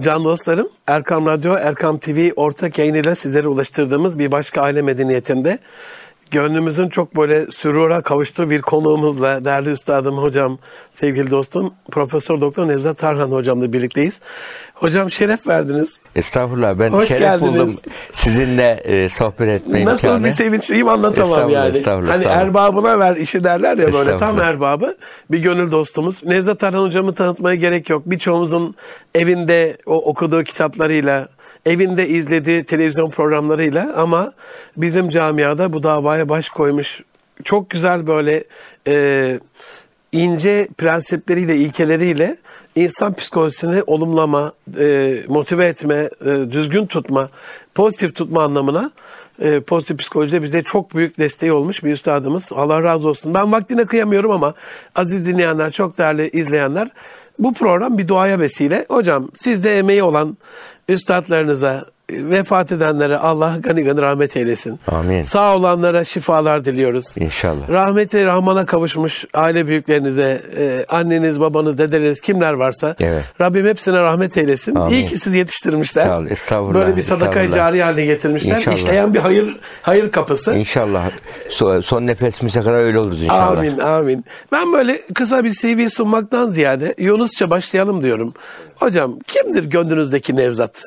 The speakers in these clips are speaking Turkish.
Can dostlarım, Erkam Radyo, Erkam TV ortak yayınıyla sizlere ulaştırdığımız bir başka aile medeniyetinde gönlümüzün çok böyle sürura kavuştuğu bir konuğumuzla değerli üstadım hocam, sevgili dostum Profesör Doktor Nevzat Tarhan hocamla birlikteyiz. Hocam şeref verdiniz. Estağfurullah ben Hoş şeref geldiniz. buldum sizinle e, sohbet etme Nasıl imkanı. bir sevinçliyim anlatamam Estağfurullah, yani. estağfurullah, hani estağfurullah. erbabına ver işi derler ya böyle tam erbabı. Bir gönül dostumuz. Nevzat Tarhan hocamı tanıtmaya gerek yok. Birçoğumuzun evinde o okuduğu kitaplarıyla, evinde izlediği televizyon programlarıyla ama bizim camiada bu davaya baş koymuş. Çok güzel böyle e, ince prensipleriyle, ilkeleriyle insan psikolojisini olumlama, e, motive etme, e, düzgün tutma, pozitif tutma anlamına e, pozitif psikolojide bize çok büyük desteği olmuş bir üstadımız. Allah razı olsun. Ben vaktine kıyamıyorum ama aziz dinleyenler, çok değerli izleyenler bu program bir duaya vesile. Hocam sizde emeği olan üstadlarınıza, vefat edenlere Allah gani gani rahmet eylesin. Amin. Sağ olanlara şifalar diliyoruz. İnşallah. Rahmeti Rahman'a kavuşmuş aile büyüklerinize, e, anneniz, babanız, dedeleriniz kimler varsa Evet. Rabbim hepsine rahmet eylesin. Amin. İyi ki siz yetiştirmişler. Sağ ol, estağfurullah, Böyle bir sadaka estağfurullah. cari haline getirmişler. İnşallah. İşleyen bir hayır hayır kapısı. İnşallah son, son nefesimize kadar öyle oluruz inşallah. Amin, amin. Ben böyle kısa bir CV sunmaktan ziyade Yunusça başlayalım diyorum. Hocam kimdir gönlünüzdeki Nevzat?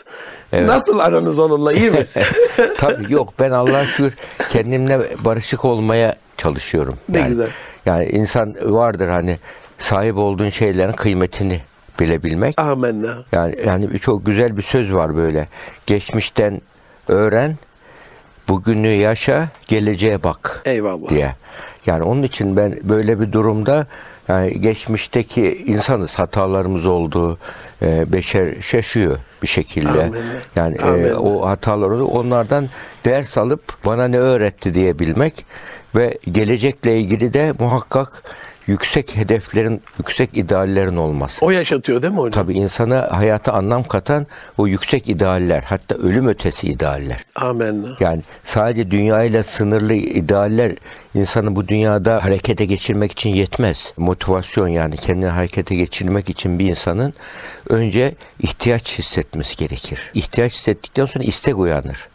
Nasıl aranız onunla iyi mi? Tabii yok ben Allah'a şükür kendimle barışık olmaya çalışıyorum. Ne yani, güzel. Yani insan vardır hani sahip olduğun şeylerin kıymetini bilebilmek. Amenna. Yani yani çok güzel bir söz var böyle. Geçmişten öğren, bugünü yaşa, geleceğe bak. Eyvallah. diye. Yani onun için ben böyle bir durumda yani geçmişteki insanız hatalarımız oldu. E, beşer şaşıyor bir şekilde. Amenna. Yani e, Amenna. o hatalar oldu. Onlardan ders alıp bana ne öğretti diyebilmek ve gelecekle ilgili de muhakkak yüksek hedeflerin, yüksek ideallerin olması. O yaşatıyor değil mi hocam? Tabii insana hayata anlam katan o yüksek idealler, hatta ölüm ötesi idealler. Amenna. Yani sadece dünyayla sınırlı idealler insanı bu dünyada harekete geçirmek için yetmez. Motivasyon yani kendini harekete geçirmek için bir insanın önce ihtiyaç hissetmesi gerekir. İhtiyaç hissettikten sonra istek uyanır.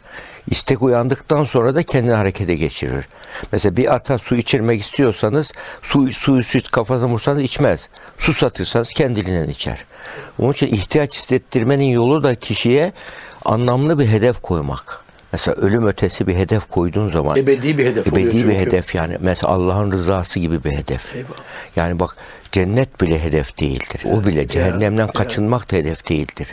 İstek uyandıktan sonra da kendini harekete geçirir. Mesela bir ata su içirmek istiyorsanız su, suyu süt kafasına vursanız içmez. Su satırsanız kendiliğinden içer. Onun için ihtiyaç hissettirmenin yolu da kişiye anlamlı bir hedef koymak. Mesela ölüm ötesi bir hedef koyduğun zaman Ebedi bir hedef oluyor ebedi bir çünkü. hedef yani mesela Allah'ın rızası gibi bir hedef. Eyvallah. Yani bak cennet bile hedef değildir. O bile cehennemden kaçınmak da hedef değildir.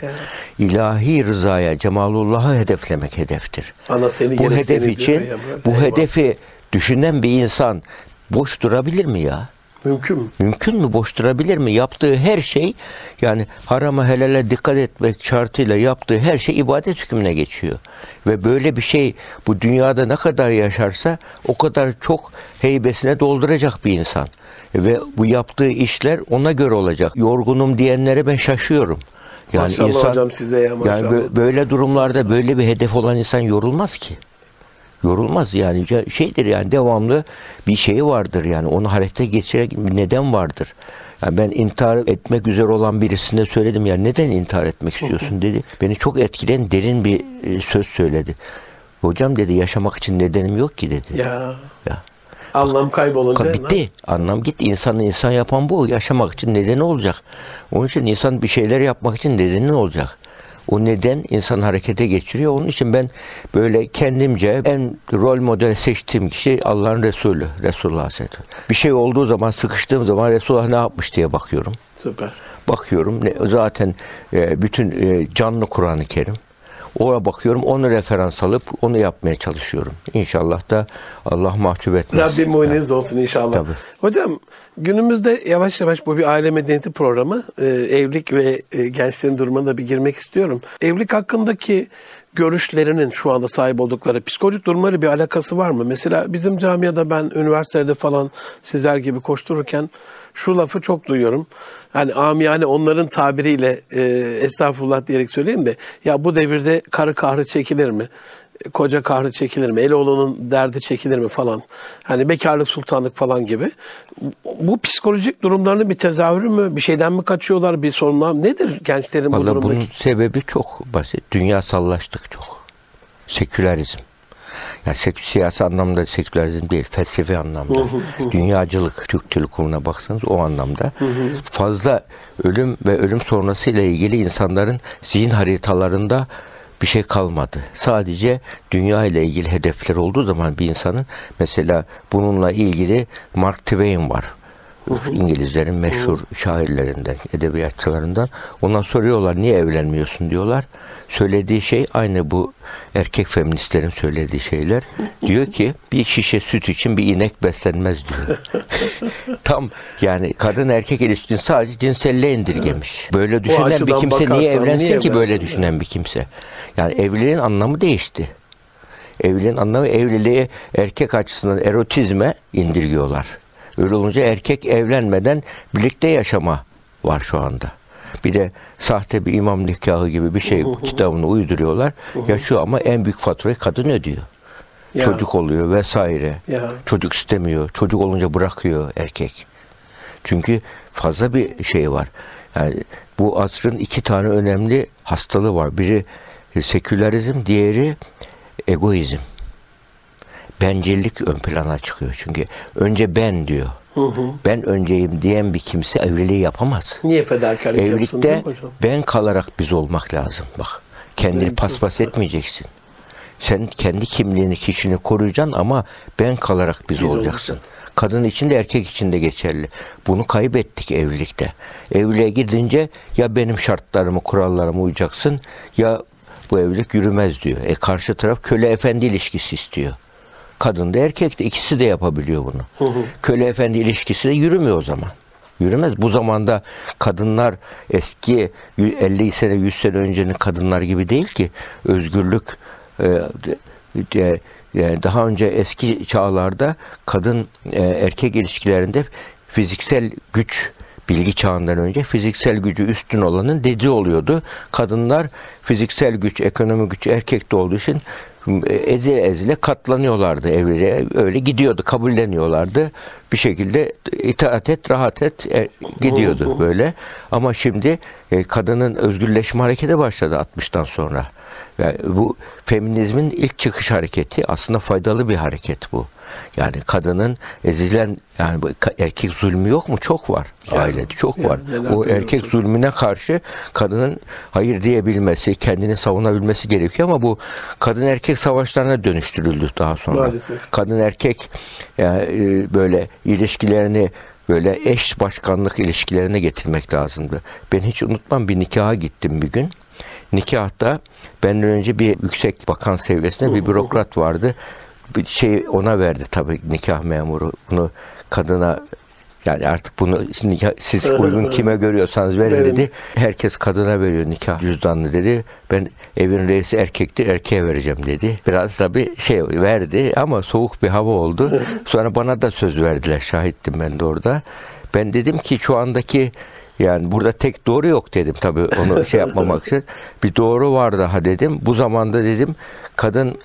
İlahi rızaya, cemalullah'ı hedeflemek hedeftir. Ana seni bu hedef seni için ya bu Eyvallah. hedefi düşünen bir insan boş durabilir mi ya? Mümkün mü? Mümkün mü? Boş durabilir mi? Yaptığı her şey yani harama helale dikkat etmek şartıyla yaptığı her şey ibadet hükmüne geçiyor. Ve böyle bir şey bu dünyada ne kadar yaşarsa o kadar çok heybesine dolduracak bir insan. Ve bu yaptığı işler ona göre olacak. Yorgunum diyenlere ben şaşıyorum. Yani Maşallah insan hocam size ya, maşallah. yani bö- böyle durumlarda böyle bir hedef olan insan yorulmaz ki. Yorulmaz yani şeydir yani devamlı bir şeyi vardır yani onu harekete geçirecek bir neden vardır. Yani ben intihar etmek üzere olan birisine söyledim ya neden intihar etmek istiyorsun dedi. Beni çok etkileyen derin bir e, söz söyledi. Hocam dedi yaşamak için nedenim yok ki dedi. Ya Ya. anlam kaybolunca Bitti. Anlam gitti. İnsanı insan yapan bu. Yaşamak için nedeni olacak. Onun için insan bir şeyler yapmak için nedeni olacak. O neden insan harekete geçiriyor. Onun için ben böyle kendimce en rol model seçtiğim kişi Allah'ın Resulü. Resulullah Hazretleri. Bir şey olduğu zaman sıkıştığım zaman Resulullah ne yapmış diye bakıyorum. süper. Bakıyorum zaten e, bütün e, canlı Kur'an-ı Kerim. Oraya bakıyorum onu referans alıp onu yapmaya çalışıyorum. İnşallah da Allah mahcup etmez. Rabbim muayeneniz olsun inşallah. Tabii. Hocam günümüzde yavaş yavaş bu bir aile medeniyeti programı. Ee, evlilik ve e, gençlerin durumuna da bir girmek istiyorum. Evlilik hakkındaki görüşlerinin şu anda sahip oldukları psikolojik durumları bir alakası var mı? Mesela bizim camiada ben üniversitede falan sizler gibi koştururken şu lafı çok duyuyorum. Hani amiyane onların tabiriyle e, estağfurullah diyerek söyleyeyim de ya bu devirde karı kahrı çekilir mi? koca kahrı çekilir mi? Eloğlunun derdi çekilir mi falan. Hani bekarlık sultanlık falan gibi. Bu psikolojik durumlarının bir tezahürü mü? Bir şeyden mi kaçıyorlar? Bir sorunlar Nedir gençlerin bu Valla durumdaki? bunun sebebi çok basit. Dünya sallaştık çok. Sekülerizm. Yani sek- siyasi anlamda sekülerizm değil, felsefi anlamda. Dünyacılık, Türk Kurumu'na baksanız o anlamda. Fazla ölüm ve ölüm sonrası ile ilgili insanların zihin haritalarında bir şey kalmadı. Sadece dünya ile ilgili hedefler olduğu zaman bir insanın mesela bununla ilgili Mark Twain var. İngilizlerin meşhur şairlerinden, edebiyatçılarından. Ona soruyorlar niye evlenmiyorsun diyorlar. Söylediği şey aynı bu erkek feministlerin söylediği şeyler. Diyor ki bir şişe süt için bir inek beslenmez diyor. Tam yani kadın erkek ilişkisini sadece cinselliğe indirgemiş. Böyle düşünen bir kimse niye evlensin niye ki böyle düşünen bir kimse? Yani evliliğin anlamı değişti. Evliliğin anlamı evliliği erkek açısından erotizme indirgiyorlar. Öyle olunca erkek evlenmeden birlikte yaşama var şu anda. Bir de sahte bir imam nikahı gibi bir şey kitabını uyduruyorlar. Yaşıyor ama en büyük faturayı kadın ödüyor. Ya. Çocuk oluyor vesaire. Ya. Çocuk istemiyor. Çocuk olunca bırakıyor erkek. Çünkü fazla bir şey var. Yani bu asrın iki tane önemli hastalığı var. Biri sekülerizm, diğeri egoizm. Bencillik ön plana çıkıyor. Çünkü önce ben diyor. Ben önceyim diyen bir kimse evliliği yapamaz. Niye fedakarlık yapsın Evlilikte hocam? ben kalarak biz olmak lazım. Bak kendini çok paspas güzel. etmeyeceksin. Sen kendi kimliğini, kişini koruyacaksın ama ben kalarak biz, Biz olacaksın. olacağız. Kadın için de erkek için de geçerli. Bunu kaybettik evlilikte. Evliliğe gidince ya benim şartlarımı, kurallarıma uyacaksın ya bu evlilik yürümez diyor. E karşı taraf köle efendi ilişkisi istiyor. Kadın da erkek de ikisi de yapabiliyor bunu. Köle efendi ilişkisi de yürümüyor o zaman. Yürümez. Bu zamanda kadınlar eski 50 sene 100 sene öncenin kadınlar gibi değil ki özgürlük e, de- de- daha önce eski çağlarda kadın e, erkek ilişkilerinde fiziksel güç bilgi çağından önce fiziksel gücü üstün olanın dediği oluyordu. Kadınlar fiziksel güç, ekonomi güç erkekte olduğu için e, ezile ezile katlanıyorlardı evliliğe. Öyle gidiyordu, kabulleniyorlardı. Bir şekilde itaat et, rahat et e, gidiyordu böyle. Ama şimdi e, kadının özgürleşme hareketi başladı 60'tan sonra. Yani bu feminizmin ilk çıkış hareketi aslında faydalı bir hareket bu. Yani kadının ezilen yani erkek zulmü yok mu? Çok var. Ailede çok yani var. O erkek duyuyorsun? zulmüne karşı kadının hayır diyebilmesi, kendini savunabilmesi gerekiyor ama bu kadın erkek savaşlarına dönüştürüldü daha sonra. Maalesef. Kadın erkek yani e, böyle ilişkilerini böyle eş başkanlık ilişkilerine getirmek lazımdı. Ben hiç unutmam bir nikaha gittim bir gün. Nikahta benden önce bir yüksek bakan seviyesinde bir bürokrat vardı. Bir şey ona verdi tabii nikah memuru bunu kadına yani artık bunu nikah, siz uygun kime görüyorsanız verin dedi. Herkes kadına veriyor nikah cüzdanını dedi. Ben evin reisi erkektir erkeğe vereceğim dedi. Biraz tabii şey verdi ama soğuk bir hava oldu. Sonra bana da söz verdiler. Şahittim ben de orada. Ben dedim ki şu andaki yani burada tek doğru yok dedim tabii onu şey yapmamak için. Bir doğru var daha dedim. Bu zamanda dedim kadın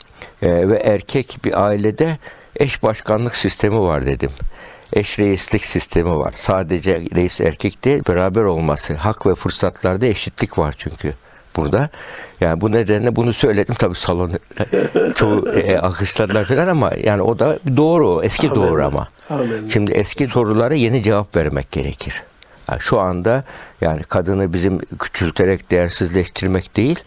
e, ve erkek bir ailede eş başkanlık sistemi var dedim. Eş reislik sistemi var. Sadece reis erkek değil beraber olması. Hak ve fırsatlarda eşitlik var çünkü burada. Yani bu nedenle bunu söyledim tabii salon çoğu e, alkışladılar falan ama yani o da doğru eski Amin. doğru ama. Amin. Şimdi eski sorulara yeni cevap vermek gerekir. Şu anda yani kadını bizim küçülterek değersizleştirmek değil,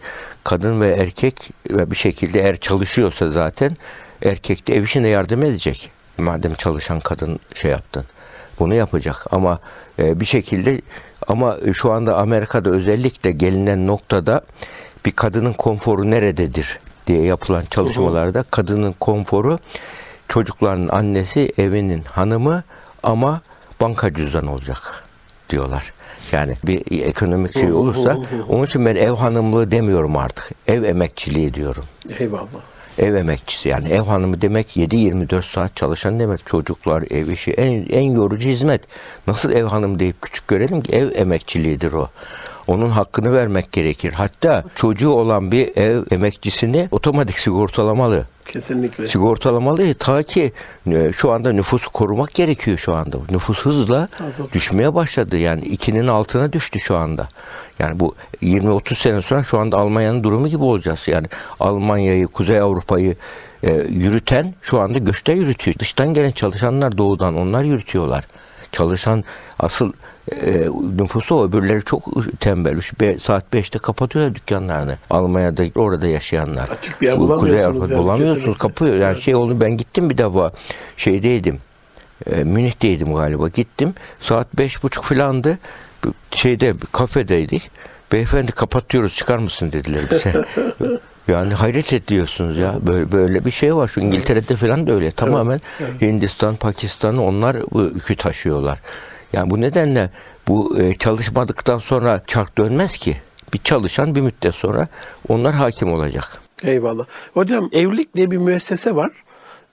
kadın ve erkek ve bir şekilde eğer çalışıyorsa zaten erkek de ev işine yardım edecek. Madem çalışan kadın şey yaptın. Bunu yapacak ama e, bir şekilde ama şu anda Amerika'da özellikle gelinen noktada bir kadının konforu nerededir diye yapılan çalışmalarda kadının konforu çocukların annesi evinin hanımı ama banka cüzdanı olacak diyorlar. Yani bir ekonomik şey olursa onun için ben ev hanımlığı demiyorum artık. Ev emekçiliği diyorum. Eyvallah. Ev emekçisi yani ev hanımı demek 7-24 saat çalışan demek. Çocuklar, ev işi en, en yorucu hizmet. Nasıl ev hanımı deyip küçük görelim ki ev emekçiliğidir o. Onun hakkını vermek gerekir. Hatta çocuğu olan bir ev emekçisini otomatik sigortalamalı. Kesinlikle. Sigortalamalı ta ki e, şu anda nüfusu korumak gerekiyor şu anda. Nüfus hızla düşmeye başladı. Yani ikinin altına düştü şu anda. Yani bu 20-30 sene sonra şu anda Almanya'nın durumu gibi olacağız. Yani Almanya'yı, Kuzey Avrupa'yı e, yürüten şu anda göçte yürütüyor. Dıştan gelen çalışanlar doğudan onlar yürütüyorlar. Çalışan asıl e, nüfusu o. Öbürleri çok tembel. Üç, be, saat 5'te kapatıyorlar dükkanlarını. Almanya'da orada yaşayanlar. Açık bir yer Bu Kuzey bulamıyorsunuz Avrupa yani, bulamıyorsunuz. Kapıyor. Yani Evet. şey oldu ben gittim bir defa şeydeydim. E, Münih'teydim galiba. Gittim. Saat beş buçuk filandı. Şeyde kafedeydik. Beyefendi kapatıyoruz çıkar mısın dediler bize. Yani hayret ediyorsunuz ya. Böyle, böyle bir şey var. Şu İngiltere'de falan da öyle. Tamamen Hindistan, Pakistan onlar bu yükü taşıyorlar. Yani bu nedenle bu e, çalışmadıktan sonra çark dönmez ki. Bir çalışan bir müddet sonra onlar hakim olacak. Eyvallah. Hocam evlilik diye bir müessese var.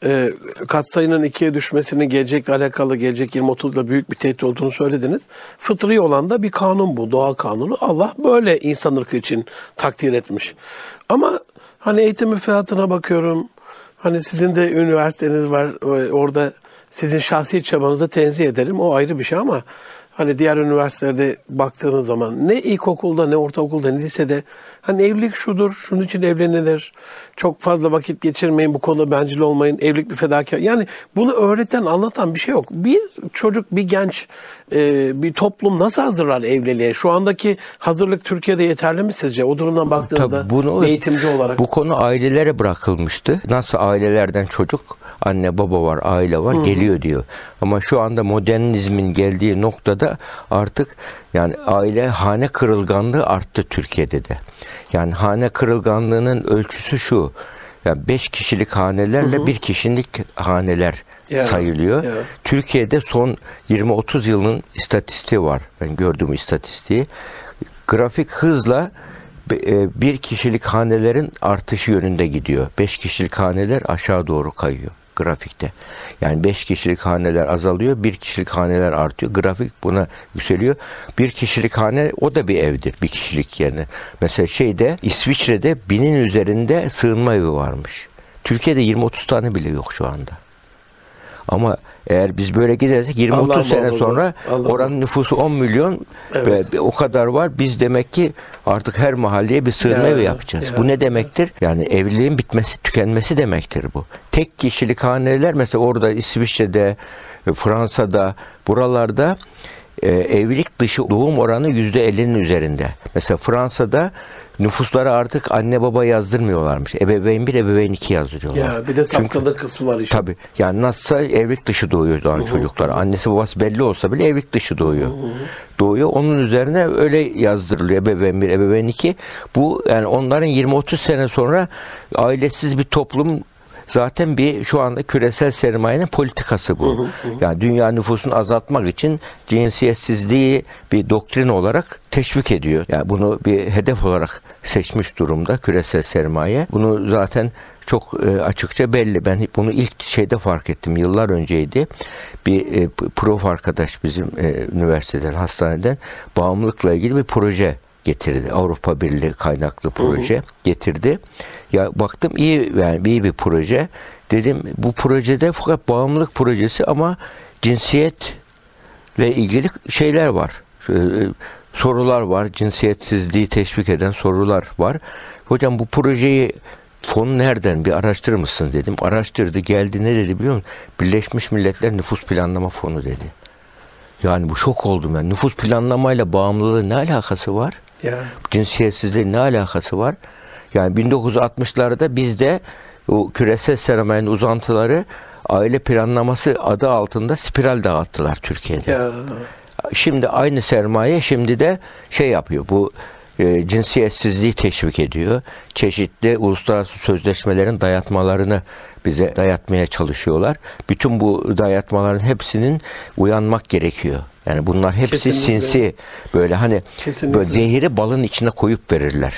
Ee, katsayının ikiye düşmesinin gelecekle alakalı gelecek 20-30'da büyük bir tehdit olduğunu söylediniz. Fıtri olan da bir kanun bu. Doğa kanunu. Allah böyle insan ırkı için takdir etmiş. Ama hani eğitim müfredatına bakıyorum. Hani sizin de üniversiteniz var. Orada sizin şahsi çabanızı tenzih ederim. O ayrı bir şey ama hani diğer üniversitelerde baktığınız zaman ne ilkokulda ne ortaokulda ne lisede hani evlilik şudur, şunun için evlenilir. Çok fazla vakit geçirmeyin bu konuda bencil olmayın. Evlilik bir fedakar. Yani bunu öğreten, anlatan bir şey yok. Bir çocuk, bir genç, e, bir toplum nasıl hazırlar evliliğe? Şu andaki hazırlık Türkiye'de yeterli mi sizce? O durumdan baktığınızda Tabii bunu eğitimci olarak. Bu konu ailelere bırakılmıştı. Nasıl ailelerden çocuk, anne baba var, aile var, geliyor diyor. Ama şu anda modernizmin geldiği noktada artık yani aile hane kırılganlığı arttı Türkiye'de de. Yani hane kırılganlığının ölçüsü şu. Yani beş kişilik hanelerle bir kişilik haneler Ya, sayılıyor. ya. Türkiye'de son 20-30 yılın istatistiği var. Ben gördüğüm istatistiği. Grafik hızla e, bir kişilik hanelerin artışı yönünde gidiyor. Beş kişilik haneler aşağı doğru kayıyor grafikte. Yani beş kişilik haneler azalıyor, bir kişilik haneler artıyor. Grafik buna yükseliyor. Bir kişilik hane o da bir evdir, bir kişilik yerine. Mesela şeyde İsviçre'de binin üzerinde sığınma evi varmış. Türkiye'de 20-30 tane bile yok şu anda. Ama eğer biz böyle gidersek 20-30 Allah sene muhafaza. sonra Allah oranın nüfusu 10 milyon Evet. ve o kadar var. Biz demek ki artık her mahalleye bir sığınma Ya, evi yapacağız. ya. Bu ne demektir? Yani evliliğin bitmesi, tükenmesi demektir bu. Tek kişilik haneler mesela orada İsviçre'de, Fransa'da, buralarda e, evlilik dışı doğum oranı %50'nin üzerinde. Mesela Fransa'da nüfuslara artık anne baba yazdırmıyorlarmış. Ebeveyn bir, ebeveyn iki yazdırıyorlar. ya bir de saptalı kısmı var işte. Tabii. Yani nasılsa evlilik dışı doğuyor doğan çocuklar. Annesi babası belli olsa bile evlilik dışı doğuyor. Doğuyor. Onun üzerine öyle yazdırılıyor. Ebeveyn bir, ebeveyn iki. Bu yani onların 20-30 sene sonra ailesiz bir toplum zaten bir şu anda küresel sermayenin politikası bu. Yani dünya nüfusunu azaltmak için cinsiyetsizliği bir doktrin olarak teşvik ediyor. Yani bunu bir hedef olarak seçmiş durumda küresel sermaye. Bunu zaten çok e, açıkça belli. Ben bunu ilk şeyde fark ettim. Yıllar önceydi. Bir e, prof arkadaş bizim e, üniversiteden, hastaneden bağımlılıkla ilgili bir proje getirdi. Avrupa Birliği kaynaklı proje getirdi. Ya baktım iyi yani iyi bir proje. Dedim bu projede fakat bağımlılık projesi ama cinsiyetle ilgili şeyler var. Ee, sorular var. Cinsiyetsizliği teşvik eden sorular var. Hocam bu projeyi fon nereden bir araştırır mısın dedim. Araştırdı geldi ne dedi biliyor musun? Birleşmiş Milletler Nüfus Planlama Fonu dedi. Yani bu şok oldum ben. Nüfus planlamayla bağımlılığın ne alakası var? Ya. cinsiyetsizliğin ne alakası var? Yani 1960'larda bizde o küresel sermayenin uzantıları aile planlaması adı altında spiral dağıttılar Türkiye'de. Ya. Şimdi aynı sermaye şimdi de şey yapıyor. Bu e, cinsiyetsizliği teşvik ediyor. Çeşitli uluslararası sözleşmelerin dayatmalarını bize dayatmaya çalışıyorlar. Bütün bu dayatmaların hepsinin uyanmak gerekiyor. Yani bunlar hepsi Kesinlikle. sinsi böyle hani Kesinlikle. böyle zehiri balın içine koyup verirler.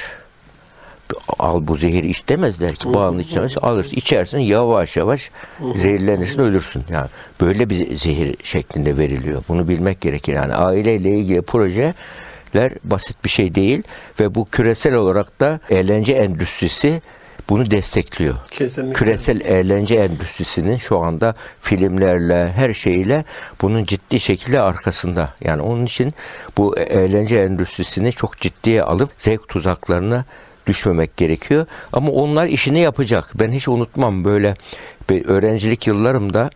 Al bu zehiri iç demezler ki balın içine alırsın içersin yavaş yavaş zehirlenirsin ölürsün. Yani böyle bir zehir şeklinde veriliyor. Bunu bilmek gerekir. Yani aileyle ilgili proje filmler basit bir şey değil ve bu küresel olarak da eğlence endüstrisi bunu destekliyor. Kesinlikle. Küresel eğlence endüstrisinin şu anda filmlerle her şeyle bunun ciddi şekilde arkasında. Yani onun için bu eğlence endüstrisini çok ciddiye alıp zevk tuzaklarına düşmemek gerekiyor. Ama onlar işini yapacak. Ben hiç unutmam böyle bir öğrencilik yıllarımda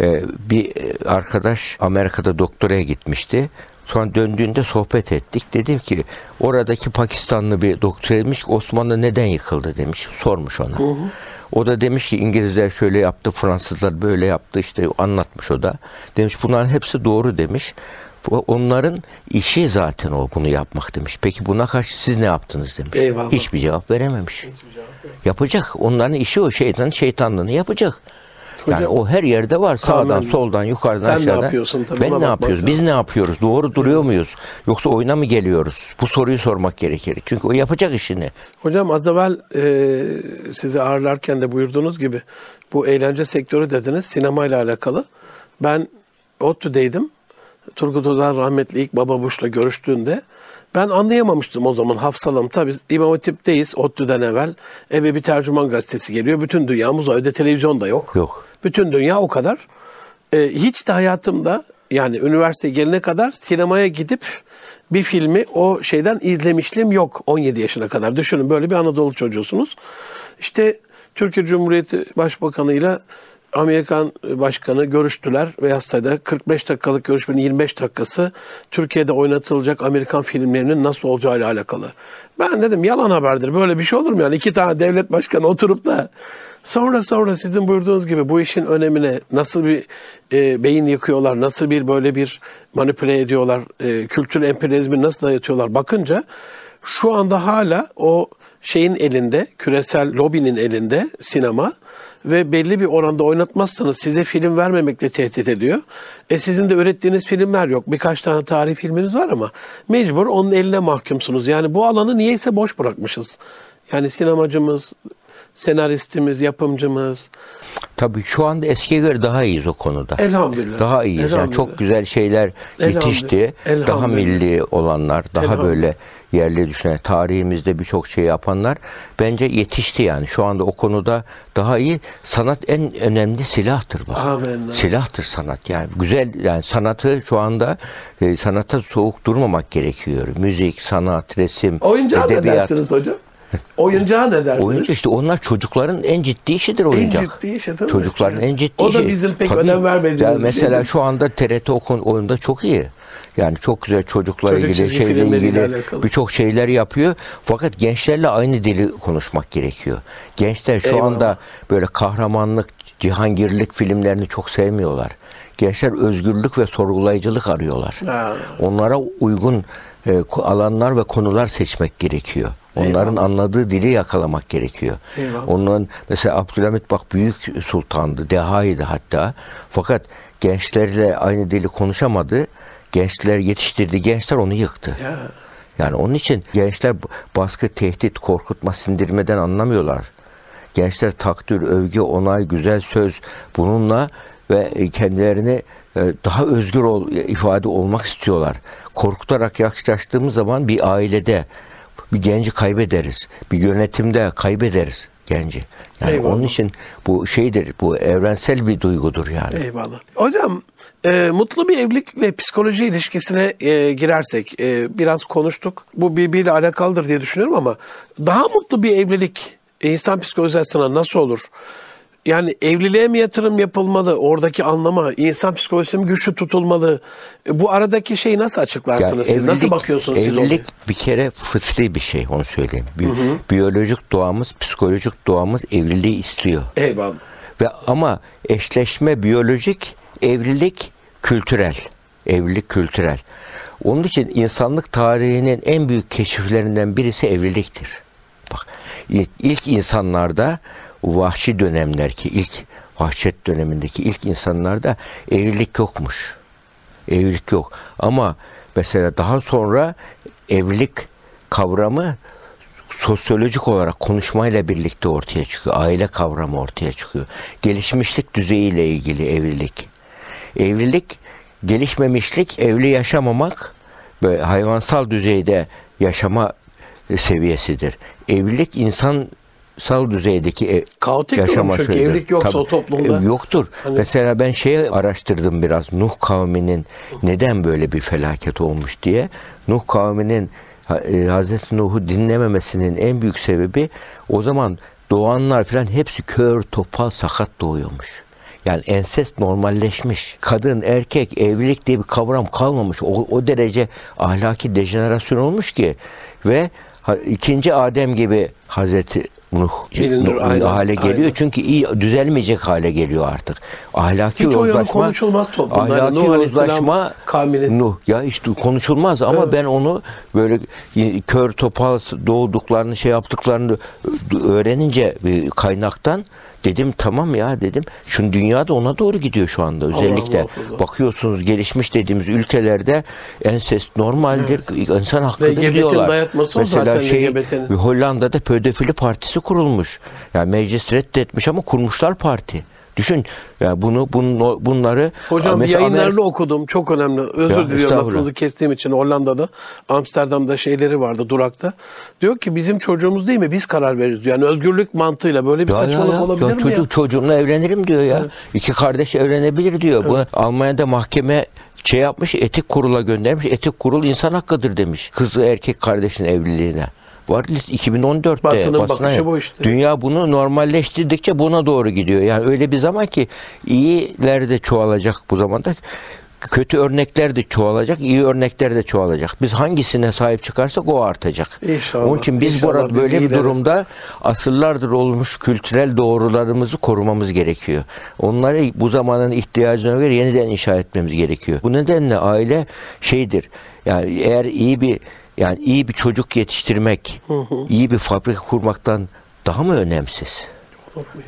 e, bir arkadaş Amerika'da doktoraya gitmişti. Sonra döndüğünde sohbet ettik. Dedim ki oradaki Pakistanlı bir doktor demiş ki Osmanlı neden yıkıldı demiş. Sormuş ona. O da demiş ki İngilizler şöyle yaptı, Fransızlar böyle yaptı işte anlatmış o da. Demiş bunların hepsi doğru demiş. Onların işi zaten o bunu yapmak demiş. Peki buna karşı siz ne yaptınız demiş. Eyvallah. Hiçbir cevap verememiş. Yapacak. Onların işi o şeytan şeytanlığını yapacak. Yani Hocam, o her yerde var. Sağdan, tamamen- soldan, yukarıdan, Sen ne aşağıdan. yapıyorsun tabii, ben ne yapıyoruz? Biz ne yapıyoruz? Doğru duruyor muyuz? Yoksa oyuna mı geliyoruz? Bu soruyu sormak gerekir. Çünkü o yapacak işini. Hocam az evvel e, sizi ağırlarken de buyurduğunuz gibi bu eğlence sektörü dediniz sinemayla alakalı. Ben ODTÜ'deydim. Turgut Özal rahmetli ilk Baba Bush'la görüştüğünde ben anlayamamıştım o zaman hafsalım. Tabii İmam Hatip'teyiz ODTÜ'den evvel. Eve bir tercüman gazetesi geliyor. Bütün dünyamız. Evde televizyon da yok. Yok. Bütün dünya o kadar. Ee, hiç de hayatımda yani üniversiteye gelene kadar sinemaya gidip bir filmi o şeyden izlemişliğim yok 17 yaşına kadar. Düşünün böyle bir Anadolu çocuğusunuz. İşte Türkiye Cumhuriyeti Başbakanı'yla Amerikan Başkanı görüştüler. Beyaz Saray'da 45 dakikalık görüşmenin 25 dakikası Türkiye'de oynatılacak Amerikan filmlerinin nasıl olacağıyla alakalı. Ben dedim yalan haberdir. Böyle bir şey olur mu yani? iki tane devlet başkanı oturup da Sonra sonra sizin buyurduğunuz gibi bu işin önemine nasıl bir e, beyin yıkıyorlar, nasıl bir böyle bir manipüle ediyorlar, e, kültür emperyalizmi nasıl dayatıyorlar bakınca şu anda hala o şeyin elinde, küresel lobinin elinde sinema ve belli bir oranda oynatmazsanız size film vermemekle tehdit ediyor. E sizin de ürettiğiniz filmler yok. Birkaç tane tarih filminiz var ama mecbur onun eline mahkumsunuz. Yani bu alanı niyeyse boş bırakmışız. Yani sinemacımız, senaristimiz, yapımcımız. Tabii şu anda eskiye göre daha iyiyiz o konuda. Elhamdülillah. Daha iyiyiz. Yani Elhamdülillah. çok güzel şeyler yetişti. Elhamdülillah. Daha milli olanlar, daha böyle yerli düşünen, tarihimizde birçok şey yapanlar bence yetişti yani. Şu anda o konuda daha iyi. Sanat en önemli silahtır bak. Amin. Silahtır sanat yani. Güzel yani sanatı şu anda e, sanata soğuk durmamak gerekiyor. Müzik, sanat, resim, Oyuncağı ne edebiyat. dersiniz hocam? Oyuncağı ne dersiniz? Oyuncu işte onlar çocukların en ciddi işidir oyuncak. ciddi işi değil mi? Çocukların en ciddi O da işi. bizim pek önem vermediğimiz Ya bir mesela şu anda TRT okun oyunda çok iyi. Yani çok güzel çocukla Çocuk ilgili şeyle ilgili birçok şeyler yapıyor. Fakat gençlerle aynı dili konuşmak gerekiyor. Gençler şu Eyvallah. anda böyle kahramanlık, cihangirlik filmlerini çok sevmiyorlar. Gençler özgürlük ve sorgulayıcılık arıyorlar. Ha. Onlara uygun e, alanlar ve konular seçmek gerekiyor. Onların Eyvallah. anladığı dili yakalamak gerekiyor. Eyvallah. Onların mesela Abdülhamit bak büyük sultandı, dehaydı hatta. Fakat gençlerle aynı dili konuşamadı. Gençler yetiştirdi, gençler onu yıktı. Ya. Yani onun için gençler baskı, tehdit, korkutma, sindirmeden anlamıyorlar. Gençler takdir, övgü, onay, güzel söz bununla ve kendilerini e, daha özgür ol, ifade olmak istiyorlar. Korkutarak yaklaştığımız zaman bir ailede bir genci kaybederiz. Bir yönetimde kaybederiz genci. Yani Eyvallah. onun için bu şeydir, bu evrensel bir duygudur yani. Eyvallah. Hocam e, mutlu bir evlilikle psikoloji ilişkisine e, girersek e, biraz konuştuk. Bu birbiriyle alakalıdır diye düşünüyorum ama daha mutlu bir evlilik e, insan psikolojisi açısından nasıl olur? Yani evliliğe mi yatırım yapılmalı? Oradaki anlama, insan psikolojisi mi güçlü tutulmalı? E, bu aradaki şeyi nasıl açıklarsınız siz? nasıl bakıyorsunuz siz evlilik bir kere fıtri bir şey onu söyleyeyim. Bi- Biyolojik doğamız, psikolojik doğamız evliliği istiyor. Eyvallah. Ve ama eşleşme biyolojik, evlilik kültürel. Evlilik kültürel. Onun için insanlık tarihinin en büyük keşiflerinden birisi evliliktir. Bak ilk insanlarda vahşi dönemler ki ilk vahşet dönemindeki ilk insanlarda evlilik yokmuş. Evlilik yok. Ama mesela daha sonra evlilik kavramı sosyolojik olarak konuşmayla birlikte ortaya çıkıyor. Aile kavramı ortaya çıkıyor. Gelişmişlik düzeyiyle ilgili evlilik. Evlilik, gelişmemişlik, evli yaşamamak böyle hayvansal düzeyde yaşama seviyesidir. Evlilik insansal düzeydeki e- Kaotik bir yaşama durum çünkü evlilik yoksa o toplumda. E, Yoktur. Hani- Mesela ben şeyi araştırdım biraz Nuh kavminin neden böyle bir felaket olmuş diye. Nuh kavminin e, Hazreti Nuh'u dinlememesinin en büyük sebebi o zaman doğanlar falan hepsi kör, topal, sakat doğuyormuş. Yani ensest normalleşmiş. Kadın, erkek, evlilik diye bir kavram kalmamış. O, o derece ahlaki dejenerasyon olmuş ki ve ikinci Adem gibi Hazreti Nuh aynen, hale geliyor. aynen. Çünkü iyi düzelmeyecek hale geliyor artık. Ahlaki Hiç yozlaşma konuşulmaz toplumda. Ahlaki Nuh yozlaşma kavminin- Nuh ya işte konuşulmaz ama Evet. ben onu böyle kör topal doğduklarını şey yaptıklarını öğrenince bir kaynaktan dedim tamam ya dedim. Şu dünya da ona doğru gidiyor şu anda özellikle. muhafaza. Bakıyorsunuz gelişmiş dediğimiz ülkelerde ensest normaldir. insan hakkıdır diyorlar. Mesela şey Hollanda'da pedofili partisi kurulmuş. Yani meclis reddetmiş ama kurmuşlar parti. Düşün ya bunu, bunu bunları Hocam yayınlarını Amerika- okudum. Çok önemli. Özür Ya, diliyorum lafınızı kestiğim için Hollanda'da, Amsterdam'da şeyleri vardı durakta. Diyor ki bizim çocuğumuz değil mi? Biz karar veririz diyor. Yani özgürlük mantığıyla böyle bir Ya, ya, saçmalık ya. olabilir Ya mi çocuk ya? çocuğumla evlenirim diyor ya. İki kardeş evlenebilir diyor. Bu Almanya'da mahkeme şey yapmış, etik kurula göndermiş. Etik kurul insan hakkıdır demiş. Kızı erkek kardeşin evliliğine. Var 2014'te. Batı'nın basına bakışı bu işte. Dünya bunu normalleştirdikçe buna doğru gidiyor. Yani öyle bir zaman ki iyiler de çoğalacak bu zamanda. Kötü örnekler de çoğalacak, iyi örnekler de çoğalacak. Biz hangisine sahip çıkarsak o artacak. İnşallah, Onun için biz burada biz böyle bir durumda asırlardır olmuş kültürel doğrularımızı korumamız gerekiyor. Onları bu zamanın ihtiyacına göre yeniden inşa etmemiz gerekiyor. Bu nedenle aile şeydir. Yani eğer iyi bir yani iyi bir çocuk yetiştirmek, iyi bir fabrika kurmaktan daha mı önemsiz?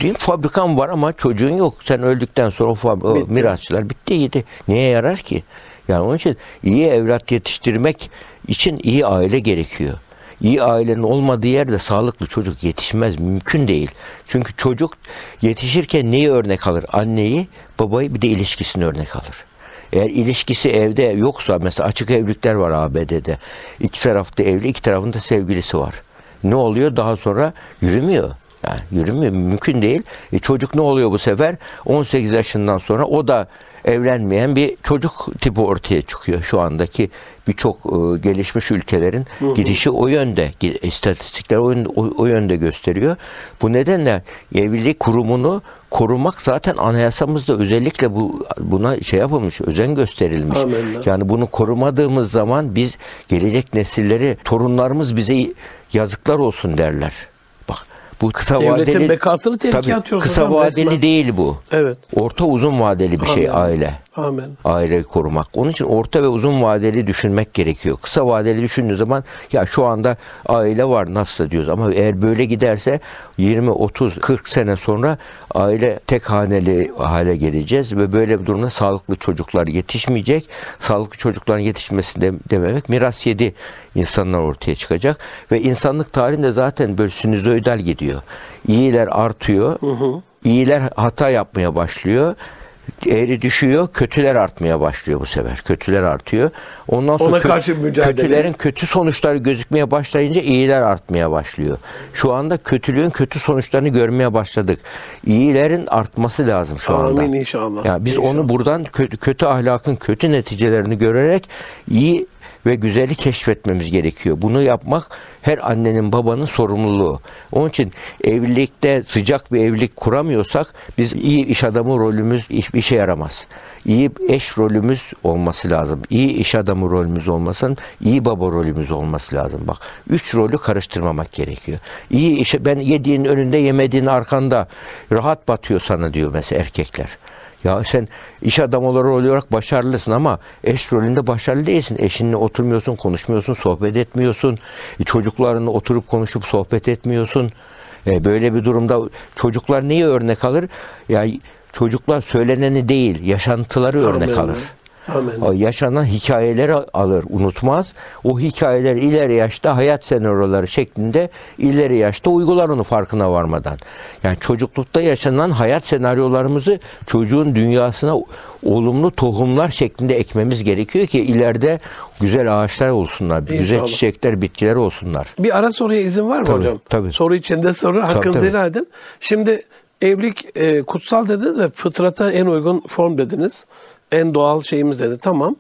Değil mi? Fabrikan var ama çocuğun yok. Sen öldükten sonra o, fab- o Bitti. mirasçılar bitti gitti. Neye yarar ki? Yani onun için iyi evlat yetiştirmek için iyi aile gerekiyor. İyi ailenin olmadığı yerde sağlıklı çocuk yetişmez. Mümkün değil. Çünkü çocuk yetişirken neyi örnek alır? Anneyi, babayı bir de ilişkisini örnek alır. Eğer ilişkisi evde yoksa mesela açık evlilikler var ABD'de. İki tarafta evli, iki tarafında sevgilisi var. Ne oluyor? Daha sonra yürümüyor. Yani yürümüyor. Mümkün değil. E çocuk ne oluyor bu sefer? 18 yaşından sonra o da evlenmeyen bir çocuk tipi ortaya çıkıyor. Şu andaki birçok e, gelişmiş ülkelerin gidişi o yönde. İstatistikler o, yönde- o, o yönde gösteriyor. Bu nedenle evlilik kurumunu korumak zaten anayasamızda özellikle bu buna şey yapılmış, özen gösterilmiş. Amenna. Yani bunu korumadığımız zaman biz gelecek nesilleri, torunlarımız bize yazıklar olsun derler. Bu kısa Devletin vadeli bekasını tehlikeye Tabii, atıyoruz Kısa hocam vadeli resmen. değil bu. Evet. Orta uzun vadeli bir şey aile. Amin. Aileyi korumak. Onun için orta ve uzun vadeli düşünmek gerekiyor. Kısa vadeli düşündüğün zaman ya şu anda aile var nasıl diyoruz ama eğer böyle giderse 20, 30, 40 sene sonra aile tek haneli hale geleceğiz ve böyle bir durumda sağlıklı çocuklar yetişmeyecek. Sağlıklı çocukların yetişmesi de, dememek miras yedi insanlar ortaya çıkacak ve insanlık tarihinde zaten böyle sinüzoidal gidiyor. İyiler artıyor. İyiler hata yapmaya başlıyor eğri düşüyor, kötüler artmaya başlıyor bu sefer. Kötüler artıyor. Ondan sonra Ona kö- karşı mücadele. kötülerin kötü sonuçları gözükmeye başlayınca iyiler artmaya başlıyor. Şu anda kötülüğün kötü sonuçlarını görmeye başladık. İyilerin artması lazım şu anda. Amin inşallah. Yani biz İnşallah. onu buradan kötü, kötü ahlakın kötü neticelerini görerek iyi ve güzeli keşfetmemiz gerekiyor. Bunu yapmak her annenin babanın sorumluluğu. Onun için evlilikte sıcak bir evlilik kuramıyorsak biz iyi iş adamı rolümüz iş, işe yaramaz. İyi eş rolümüz olması lazım. İyi iş adamı rolümüz olmasın, iyi baba rolümüz olması lazım. Bak üç rolü karıştırmamak gerekiyor. İyi işe ben yediğin önünde yemediğin arkanda rahat batıyor sana diyor mesela erkekler. Ya sen iş adamı olarak başarılısın ama eş rolünde başarılı değilsin. Eşinle oturmuyorsun, konuşmuyorsun, sohbet etmiyorsun. E, Çocuklarınla oturup konuşup sohbet etmiyorsun. E, böyle bir durumda çocuklar neyi örnek alır? Yani çocuklar söyleneni değil, yaşantıları örnek alır. Amin. Yaşanan hikayeleri alır, unutmaz. O hikayeler ileri yaşta hayat senaryoları şeklinde ileri yaşta uygular onu farkına varmadan. Yani çocuklukta yaşanan hayat senaryolarımızı çocuğun dünyasına olumlu tohumlar şeklinde ekmemiz gerekiyor ki ileride güzel ağaçlar olsunlar, güzel İnşallah. çiçekler, bitkiler olsunlar. Bir ara soruya izin var mı Tabii, hocam? tabii. Soru içinde soru hakkınızı tabii. helal edin. Şimdi evlilik e, kutsal dediniz ve fıtrata en uygun form dediniz. En doğal şeyimiz dedi. Tamam.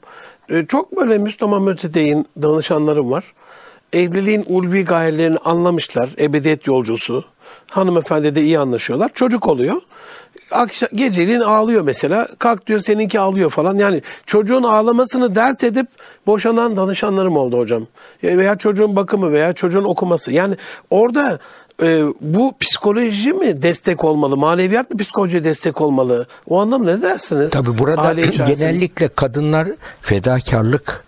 E, çok böyle Müslüman mütedeyin danışanlarım var. Evliliğin ulvi gayelerini anlamışlar. Ebediyet yolcusu. Hanımefendi de iyi anlaşıyorlar. Çocuk oluyor. Akşam, geceliğin ağlıyor mesela. Kalk diyor seninki ağlıyor falan. Yani çocuğun ağlamasını dert edip boşanan danışanlarım oldu hocam. Ya Veya çocuğun bakımı veya çocuğun okuması. Yani orada e, bu psikoloji mi destek olmalı? Maneviyat mı psikolojiye destek olmalı? O anlamda ne dersiniz? Tabi burada genellikle kadınlar fedakarlık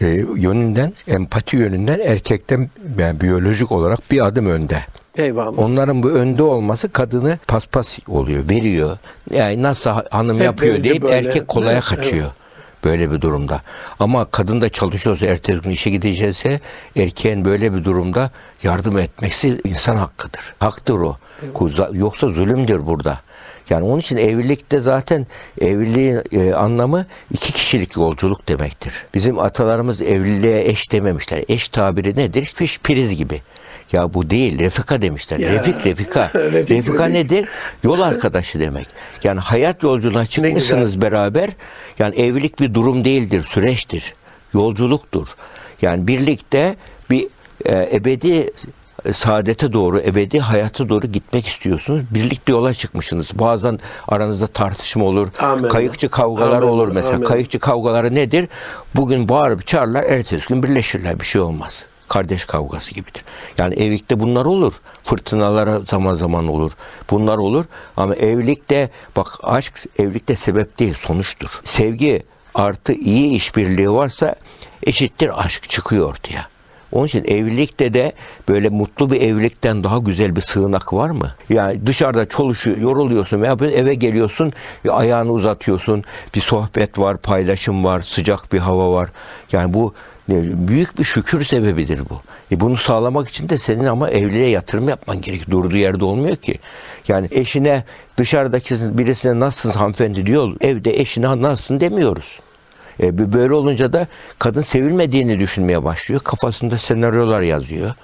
e, yönünden, empati yönünden erkekten yani biyolojik olarak bir adım önde. Eyvallah. Onların bu önde olması kadını paspas oluyor, veriyor. Yani nasıl ha- hanım Hep yapıyor deyip böyle, erkek kolaya evet, kaçıyor. Böyle bir durumda. Ama kadın da çalışıyorsa, ertesi gün işe gidecekse erkeğin böyle bir durumda yardım etmesi insan hakkıdır. Haktır o. Yoksa zulümdür burada. Yani onun için evlilikte zaten evliliğin e, anlamı iki kişilik yolculuk demektir. Bizim atalarımız evliliğe eş dememişler. Eş tabiri nedir? Fiş priz gibi. Ya bu değil, refika demişler. Ya. Refik, refika. Refik, refika refik. nedir? Yol arkadaşı demek. Yani hayat yolculuğuna çıkmışsınız beraber. Yani evlilik bir durum değildir, süreçtir. Yolculuktur. Yani birlikte bir e, ebedi saadete doğru, ebedi hayata doğru gitmek istiyorsunuz. Birlikte yola çıkmışsınız. Bazen aranızda tartışma olur. Amin. Kayıkçı kavgalar Amin. olur mesela. Amin. Kayıkçı kavgaları nedir? Bugün bağırıp çağırırlar, ertesi gün birleşirler. Bir şey olmaz. Kardeş kavgası gibidir. Yani evlilikte bunlar olur. Fırtınalara zaman zaman olur. Bunlar olur. Ama evlilikte bak aşk evlilikte sebep değil sonuçtur. Sevgi artı iyi işbirliği varsa eşittir aşk çıkıyor ortaya. Onun için evlilikte de böyle mutlu bir evlilikten daha güzel bir sığınak var mı? Yani dışarıda çalışıyor, yoruluyorsun böyle eve geliyorsun, ayağını uzatıyorsun, bir sohbet var, paylaşım var, sıcak bir hava var. Yani bu büyük bir şükür sebebidir bu. E bunu sağlamak için de senin ama evliliğe yatırım yapman gerek. Durduğu yerde olmuyor ki. Yani eşine dışarıdaki birisine nasılsın hanımefendi diyor. Evde eşine nasılsın demiyoruz. E, böyle olunca da kadın sevilmediğini düşünmeye başlıyor. Kafasında senaryolar yazıyor.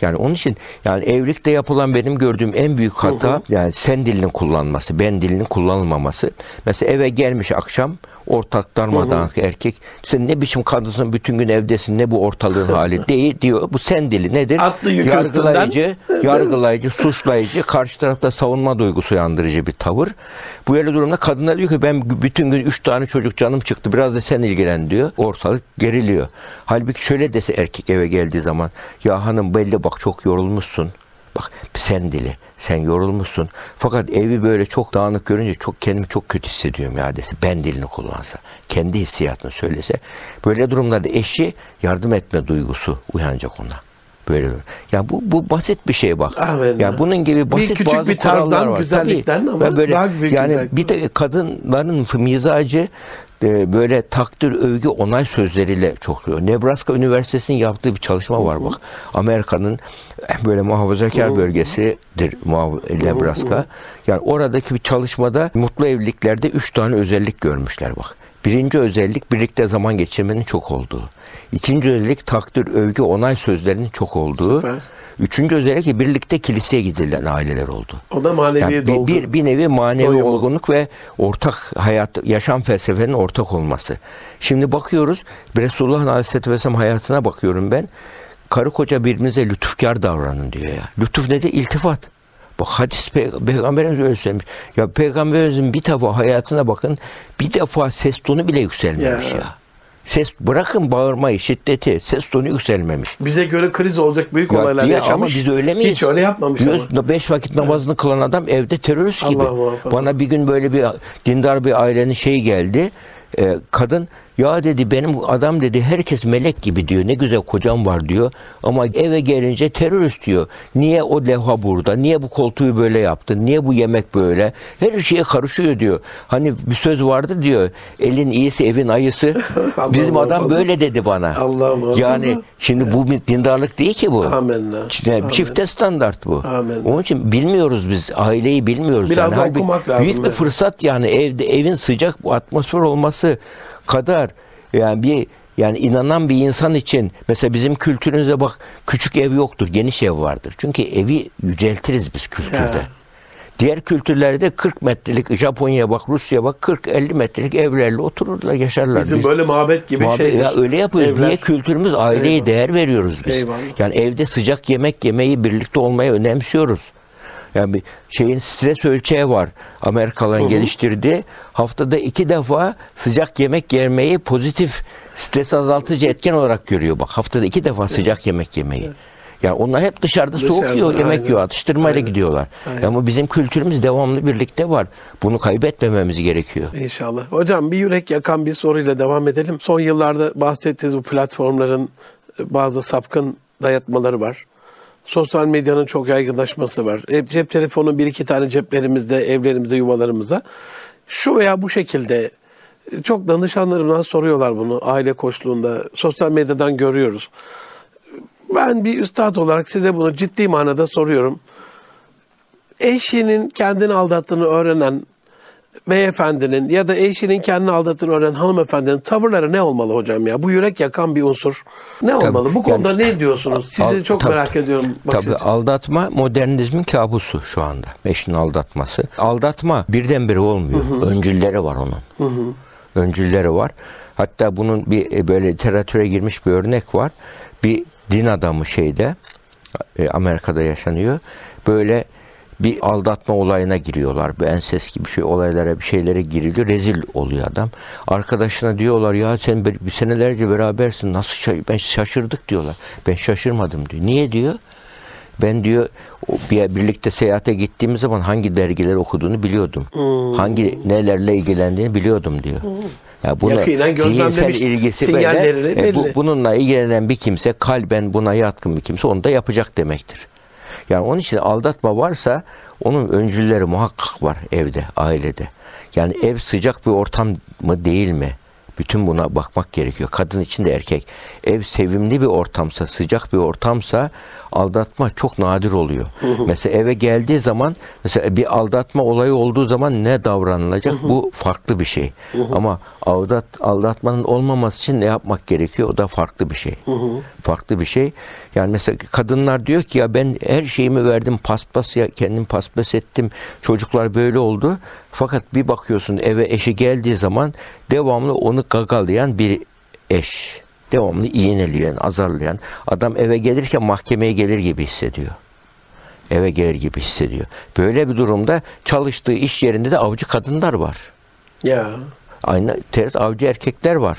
Yani onun için yani evlilikte yapılan benim gördüğüm en büyük hata yani sen dilinin kullanması, ben dilinin kullanılmaması. Mesela eve gelmiş akşam ortak darmadağınık erkek sen ne biçim kadınsın bütün gün evdesin ne bu ortalığın hali değil diyor. Bu sen dili nedir? Atlı yük yargılayıcı, yargılayıcı, suçlayıcı, karşı tarafta savunma duygusu uyandırıcı bir tavır. Bu öyle durumda kadınlar diyor ki ben bütün gün üç tane çocuk canım çıktı biraz da sen ilgilen diyor. Ortalık geriliyor. Halbuki şöyle dese erkek eve geldiği zaman ya hanım belli bak çok yorulmuşsun. Bak sen dili, sen yorulmuşsun. Fakat evi böyle çok dağınık görünce çok kendimi çok kötü hissediyorum ya dese. Ben dilini kullansa, kendi hissiyatını söylese. Böyle durumlarda eşi yardım etme duygusu uyanacak ona. Böyle. Yani bu bu basit bir şey bak. Amin. Yani bunun gibi Bir basit küçük bazı bir tarzdan, var. güzellikten Tabii. ama böyle daha büyük yani güzellik. bir de kadınların mizacı e, böyle takdir, övgü, onay sözleriyle çok. Nebraska Üniversitesi'nin yaptığı bir çalışma var bak. Amerika'nın böyle muhafazakar bölgesidir Nebraska. Yani oradaki bir çalışmada mutlu evliliklerde üç tane özellik görmüşler bak. Birinci özellik birlikte zaman geçirmenin çok olduğu. İkinci özellik takdir, övgü, onay sözlerinin çok olduğu. Süper. Üçüncü özellik de birlikte kiliseye gidilen aileler oldu. O da manevi Yani dolgu. bir, bir, nevi manevi Doyumu. olgunluk ve ortak hayat, yaşam felsefenin ortak olması. Şimdi bakıyoruz, Resulullah'ın Aleyhisselatü Vesselam hayatına bakıyorum ben. Karı koca birbirinize lütufkar davranın diyor ya. Lütuf nedir? İltifat. Bak hadis Pey- peygamberimiz öyle söylemiş. Ya peygamberimizin bir defa hayatına bakın bir defa ses tonu bile yükselmemiş Ya. ya. Ses bırakın bağırmayı, şiddeti, ses tonu yükselmemiş. Bize göre kriz olacak büyük Ya olaylar diye yaşamış. Ama biz öyle miyiz? Hiç öyle yapmamış ama. Diyoruz, beş vakit namazını kılan adam evde terörist gibi. Allah. Bana bir gün böyle bir dindar bir ailenin şeyi geldi. Ee, kadın Ya dedi benim adam dedi herkes melek gibi diyor. Ne güzel kocam var diyor. Ama eve gelince terörist diyor. Niye o levha burada? Niye bu koltuğu böyle yaptın? Niye bu yemek böyle? Her şeye karışıyor diyor. Hani bir söz vardı diyor. Elin iyisi evin ayısı. Bizim adam muhafaza. böyle dedi bana. Allah'ım. Yani şimdi bu bir dindarlık değil ki bu. Amenna. Yani çifte standart bu. Amin. Onun için bilmiyoruz biz aileyi bilmiyoruz. Biraz yani. Halbuki okumak lazım Büyük bir yani. fırsat yani evde evin sıcak bu atmosfer olması kadar yani bir yani inanan bir insan için mesela bizim kültürümüze bak küçük ev yoktur geniş ev vardır. Çünkü evi yüceltiriz biz kültürde. Ya. Diğer kültürlerde 40 metrelik Japonya'ya bak Rusya'ya bak 40-50 metrelik evlerle otururlar yaşarlar. Bizim Biz- böyle mabet gibi Muhabbet- şeydir. Ya öyle yapıyoruz. Evler. Niye kültürümüz aileye Eyvallah. değer veriyoruz biz. Eyvallah. Yani evde sıcak yemek yemeyi birlikte olmayı önemsiyoruz. Yani bir şeyin stres ölçeği var. Amerikalıların geliştirdiği. Haftada iki defa sıcak yemek yemeyi pozitif stres azaltıcı etken olarak görüyor. Bak haftada iki defa sıcak yemek yemeyi. Yani onlar hep dışarıda, soğuk Dışarıda, yiyor, yemek aynen. yiyor, atıştırmayla Aynen. gidiyorlar. Aynen. Ama bizim kültürümüz devamlı birlikte var. Bunu kaybetmememiz gerekiyor. İnşallah. Hocam bir yürek yakan bir soruyla devam edelim. Son yıllarda bahsettiğiniz bu platformların bazı sapkın dayatmaları var. Sosyal medyanın çok yaygınlaşması var. Hep cep telefonu bir iki tane ceplerimizde, evlerimizde, yuvalarımızda. Şu veya bu şekilde e, çok danışanlarımdan soruyorlar bunu aile koçluğunda. Sosyal medyadan görüyoruz. Ben bir üstad olarak size bunu ciddi manada soruyorum. Eşinin kendini aldattığını öğrenen beyefendinin ya da eşinin kendini aldattığını öğrenen hanımefendinin tavırları ne olmalı hocam ya? Bu yürek yakan bir unsur. Ne olmalı? Bu konuda ne diyorsunuz? Sizi Al- çok tabii- merak ediyorum. bakış Tabii açınızı. aldatma modernizmin kabusu şu anda. Eşin aldatması. Aldatma birdenbire olmuyor. Öncülleri var onun. Öncülleri var. Hatta bunun bir e, böyle literatüre girmiş bir örnek var. Bir din adamı şeyde e, Amerika'da yaşanıyor. Böyle bir aldatma olayına giriyorlar. Bir enses gibi şey olaylara bir şeylere giriliyor. Rezil oluyor adam. Arkadaşına diyorlar ya sen bir, senelerce berabersin. Nasıl şa- ben şaşırdık diyorlar. Ben şaşırmadım diyor. Niye diyor? Ben diyor birlikte seyahate gittiğimiz zaman hangi dergileri okuduğunu biliyordum. Hangi nelerle ilgilendiğini biliyordum diyor. Ya buna Yakinen zihinsel ilgisi böyle, e, bu, belli. bununla ilgilenen bir kimse kalben buna yatkın bir kimse onu da yapacak demektir. Yani onun için aldatma varsa onun öncülleri muhakkak var evde, ailede. Yani ev sıcak bir ortam mı değil mi? Bütün buna bakmak gerekiyor. Kadın için de erkek. Ev sevimli bir ortamsa, sıcak bir ortamsa aldatma çok nadir oluyor. mesela eve geldiği zaman mesela bir aldatma olayı olduğu zaman ne davranılacak? Bu farklı bir şey. Ama aldat aldatmanın olmaması için ne yapmak gerekiyor? O da farklı bir şey. Farklı bir şey. Yani mesela kadınlar diyor ki ya ben her şeyimi verdim paspas ya kendim paspas ettim. Çocuklar böyle oldu. Fakat bir bakıyorsun eve eşi geldiği zaman devamlı onu gagalayan bir eş. Devamlı iğneleyen, azarlayan. Adam eve gelirken mahkemeye gelir gibi hissediyor. Eve gelir gibi hissediyor. Böyle bir durumda çalıştığı iş yerinde de avcı kadınlar var. Ya. Aynı ters avcı erkekler var.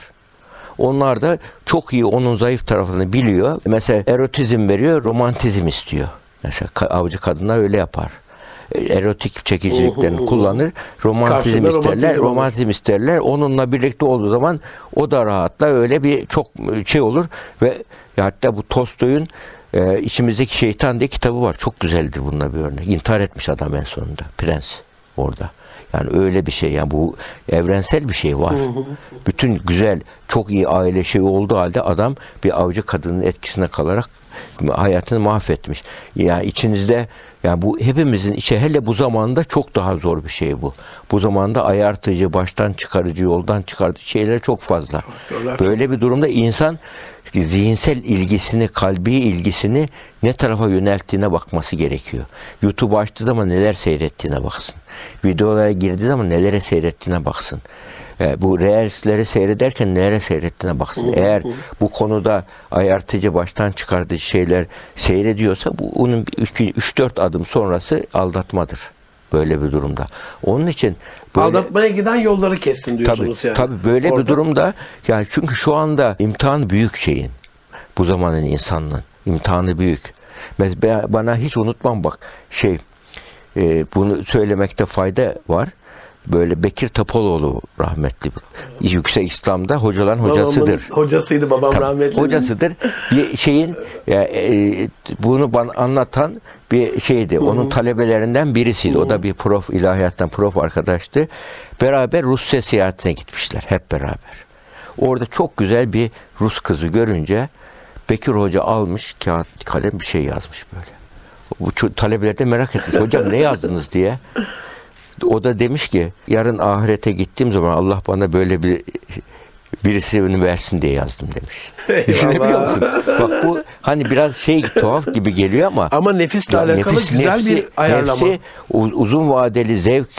Onlar da çok iyi onun zayıf tarafını biliyor. Mesela erotizm veriyor, romantizm istiyor. Mesela avcı kadınlar öyle yapar. Erotik çekiciliklerini kullanır. Romantizm Karşında isterler, romantizm romantizm isterler. Onunla birlikte olduğu zaman o da rahatlar. Öyle bir çok şey olur ve hatta bu Tolstoy'un e, içimizdeki şeytan diye kitabı var. Çok güzeldir bununla bir örnek. İntihar etmiş adam en sonunda. Prens orada. Yani öyle bir şey. Yani bu evrensel bir şey var. Bütün güzel, çok iyi aile şeyi olduğu halde adam bir avcı kadının etkisine kalarak hayatını mahvetmiş. Yani içinizde yani bu hepimizin içe hele bu zamanda çok daha zor bir şey bu. Bu zamanda ayartıcı, baştan çıkarıcı, yoldan çıkartıcı şeyler çok fazla. Böyle bir durumda insan zihinsel ilgisini, kalbi ilgisini ne tarafa yönelttiğine bakması gerekiyor. YouTube açtığı zaman neler seyrettiğine baksın. Videolara girdiği zaman nelere seyrettiğine baksın. E, bu reelsleri seyrederken nelere seyrettiğine baksın. Eğer bu konuda ayartıcı, baştan çıkartıcı şeyler seyrediyorsa bu onun 3-4 adım sonrası aldatmadır. Böyle bir durumda. Onun için böyle, Aldatmaya giden yolları kessin diyorsunuz Tabii, yani. tabii böyle Orada. bir durumda yani çünkü şu anda imtihan büyük şeyin. Bu zamanın insanlığın imtihanı büyük. Mesela bana hiç unutmam bak şey e, bunu söylemekte fayda var. Böyle Bekir Topaloğlu rahmetli yüksek İslam'da hocaların hocasıdır. Babamın hocasıydı babam Tabii, rahmetli. Hocasıdır. Bir şeyin ya, e, bunu bana anlatan bir şeydi. Onun talebelerinden birisiydi. O da bir prof ilahiyattan prof arkadaştı. Beraber Rusya seyahatine gitmişler hep beraber. Orada çok güzel bir Rus kızı görünce Bekir Hoca almış kağıt kalem bir şey yazmış böyle. Bu talebeler de merak etmiş. Hocam ne yazdınız diye. O da demiş ki yarın ahirete gittiğim zaman Allah bana böyle bir birisini versin diye yazdım demiş. Düşünebiliyor musun? Bak bu hani biraz şey tuhaf gibi geliyor ama Ama nefisle ya alakalı nefis- güzel bir ayarlama. nefsi uzun vadeli zevk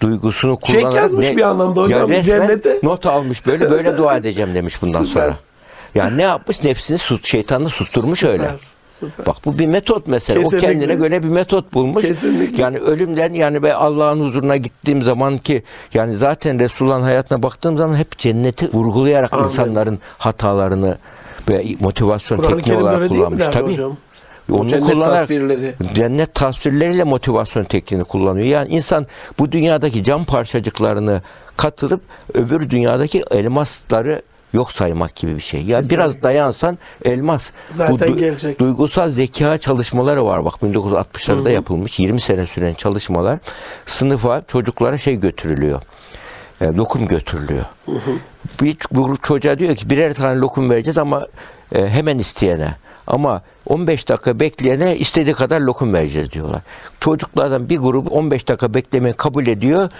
duygusunu kullanarak yazmış bir anlamda hocam, Ya cennete. not almış böyle böyle dua edeceğim demiş bundan Süper. sonra. Yani ne yapmış? Nefsini sut, şeytanını susturmuş öyle. Süper. Bak bu bir metot mesela. Kesinlikle. O kendine göre bir metot bulmuş. Kesinlikle. Yani ölümden yani ben Allah'ın huzuruna gittiğim zaman ki yani zaten Resulullah'ın hayatına baktığım zaman hep cenneti vurgulayarak Amin. insanların hatalarını ve motivasyon Kur'an-ı tekniği olarak kullanmış. Tabii. hocam? Onu cennet kullanarak tasvirleri. cennet tasvirleriyle motivasyon tekniğini kullanıyor. Yani insan bu dünyadaki cam parçacıklarını katılıp öbür dünyadaki elmasları yok saymak gibi bir şey. Ya biraz dayansan elmas. Zaten du- gelecek. Duygusal zeka çalışmaları var. Bak 1960'larda yapılmış 20 sene süren çalışmalar. Sınıfa çocuklara şey götürülüyor. E, lokum götürülüyor. Bir, bu çocuğa diyor ki birer tane lokum vereceğiz ama e, hemen isteyene. Ama 15 dakika bekleyene istediği kadar lokum vereceğiz diyorlar. Çocuklardan bir grup 15 dakika beklemeyi kabul ediyor.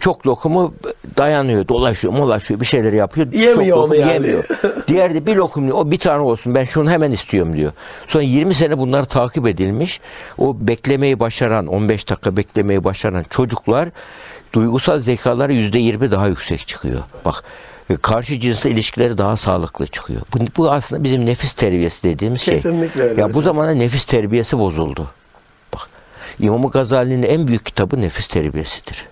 Çok lokumu dayanıyor, dolaşıyor, molaşıyor, bir şeyler yapıyor. Yemiyor Çok onu yani. Yemiyor. Diğer de bir lokum diyor. O bir tane olsun. Ben şunu hemen istiyorum diyor. Sonra 20 sene bunlar takip edilmiş. O beklemeyi başaran, 15 dakika beklemeyi başaran çocuklar duygusal zekaları %20 daha yüksek çıkıyor. Bak karşı cinsle ilişkileri daha sağlıklı çıkıyor. Bu, bu aslında bizim nefis terbiyesi dediğimiz şey. Kesinlikle öyle Ya bu hocam. zamanda nefis terbiyesi bozuldu. Bak İmam Gazali'nin en büyük kitabı nefis terbiyesidir.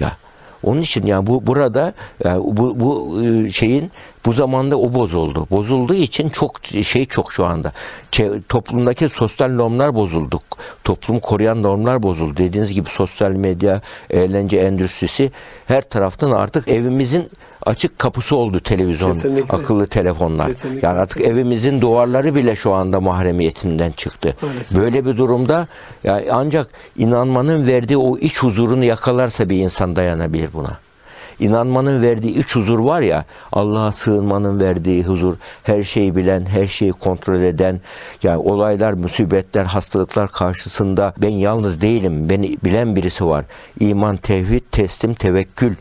Ya onun için yani bu burada yani bu bu e, şeyin bu zamanda o bozuldu. Bozulduğu için çok şey çok şu anda. Çe- toplumdaki sosyal normlar bozuldu. Toplumu koruyan normlar bozuldu. Dediğiniz gibi sosyal medya, eğlence endüstrisi her taraftan artık evimizin açık kapısı oldu televizyon, Kesinlikle. akıllı telefonlar. Kesinlikle. Yani artık evimizin duvarları bile şu anda mahremiyetinden çıktı. Maalesef. Böyle bir durumda yani ancak inanmanın verdiği o iç huzurunu yakalarsa bir insan dayanabilir buna. İnanmanın verdiği iç huzur var ya, Allah'a sığınmanın verdiği huzur, her şeyi bilen, her şeyi kontrol eden, yani olaylar, musibetler, hastalıklar karşısında ben yalnız değilim, beni bilen birisi var. İman, tevhid, teslim, tevekkül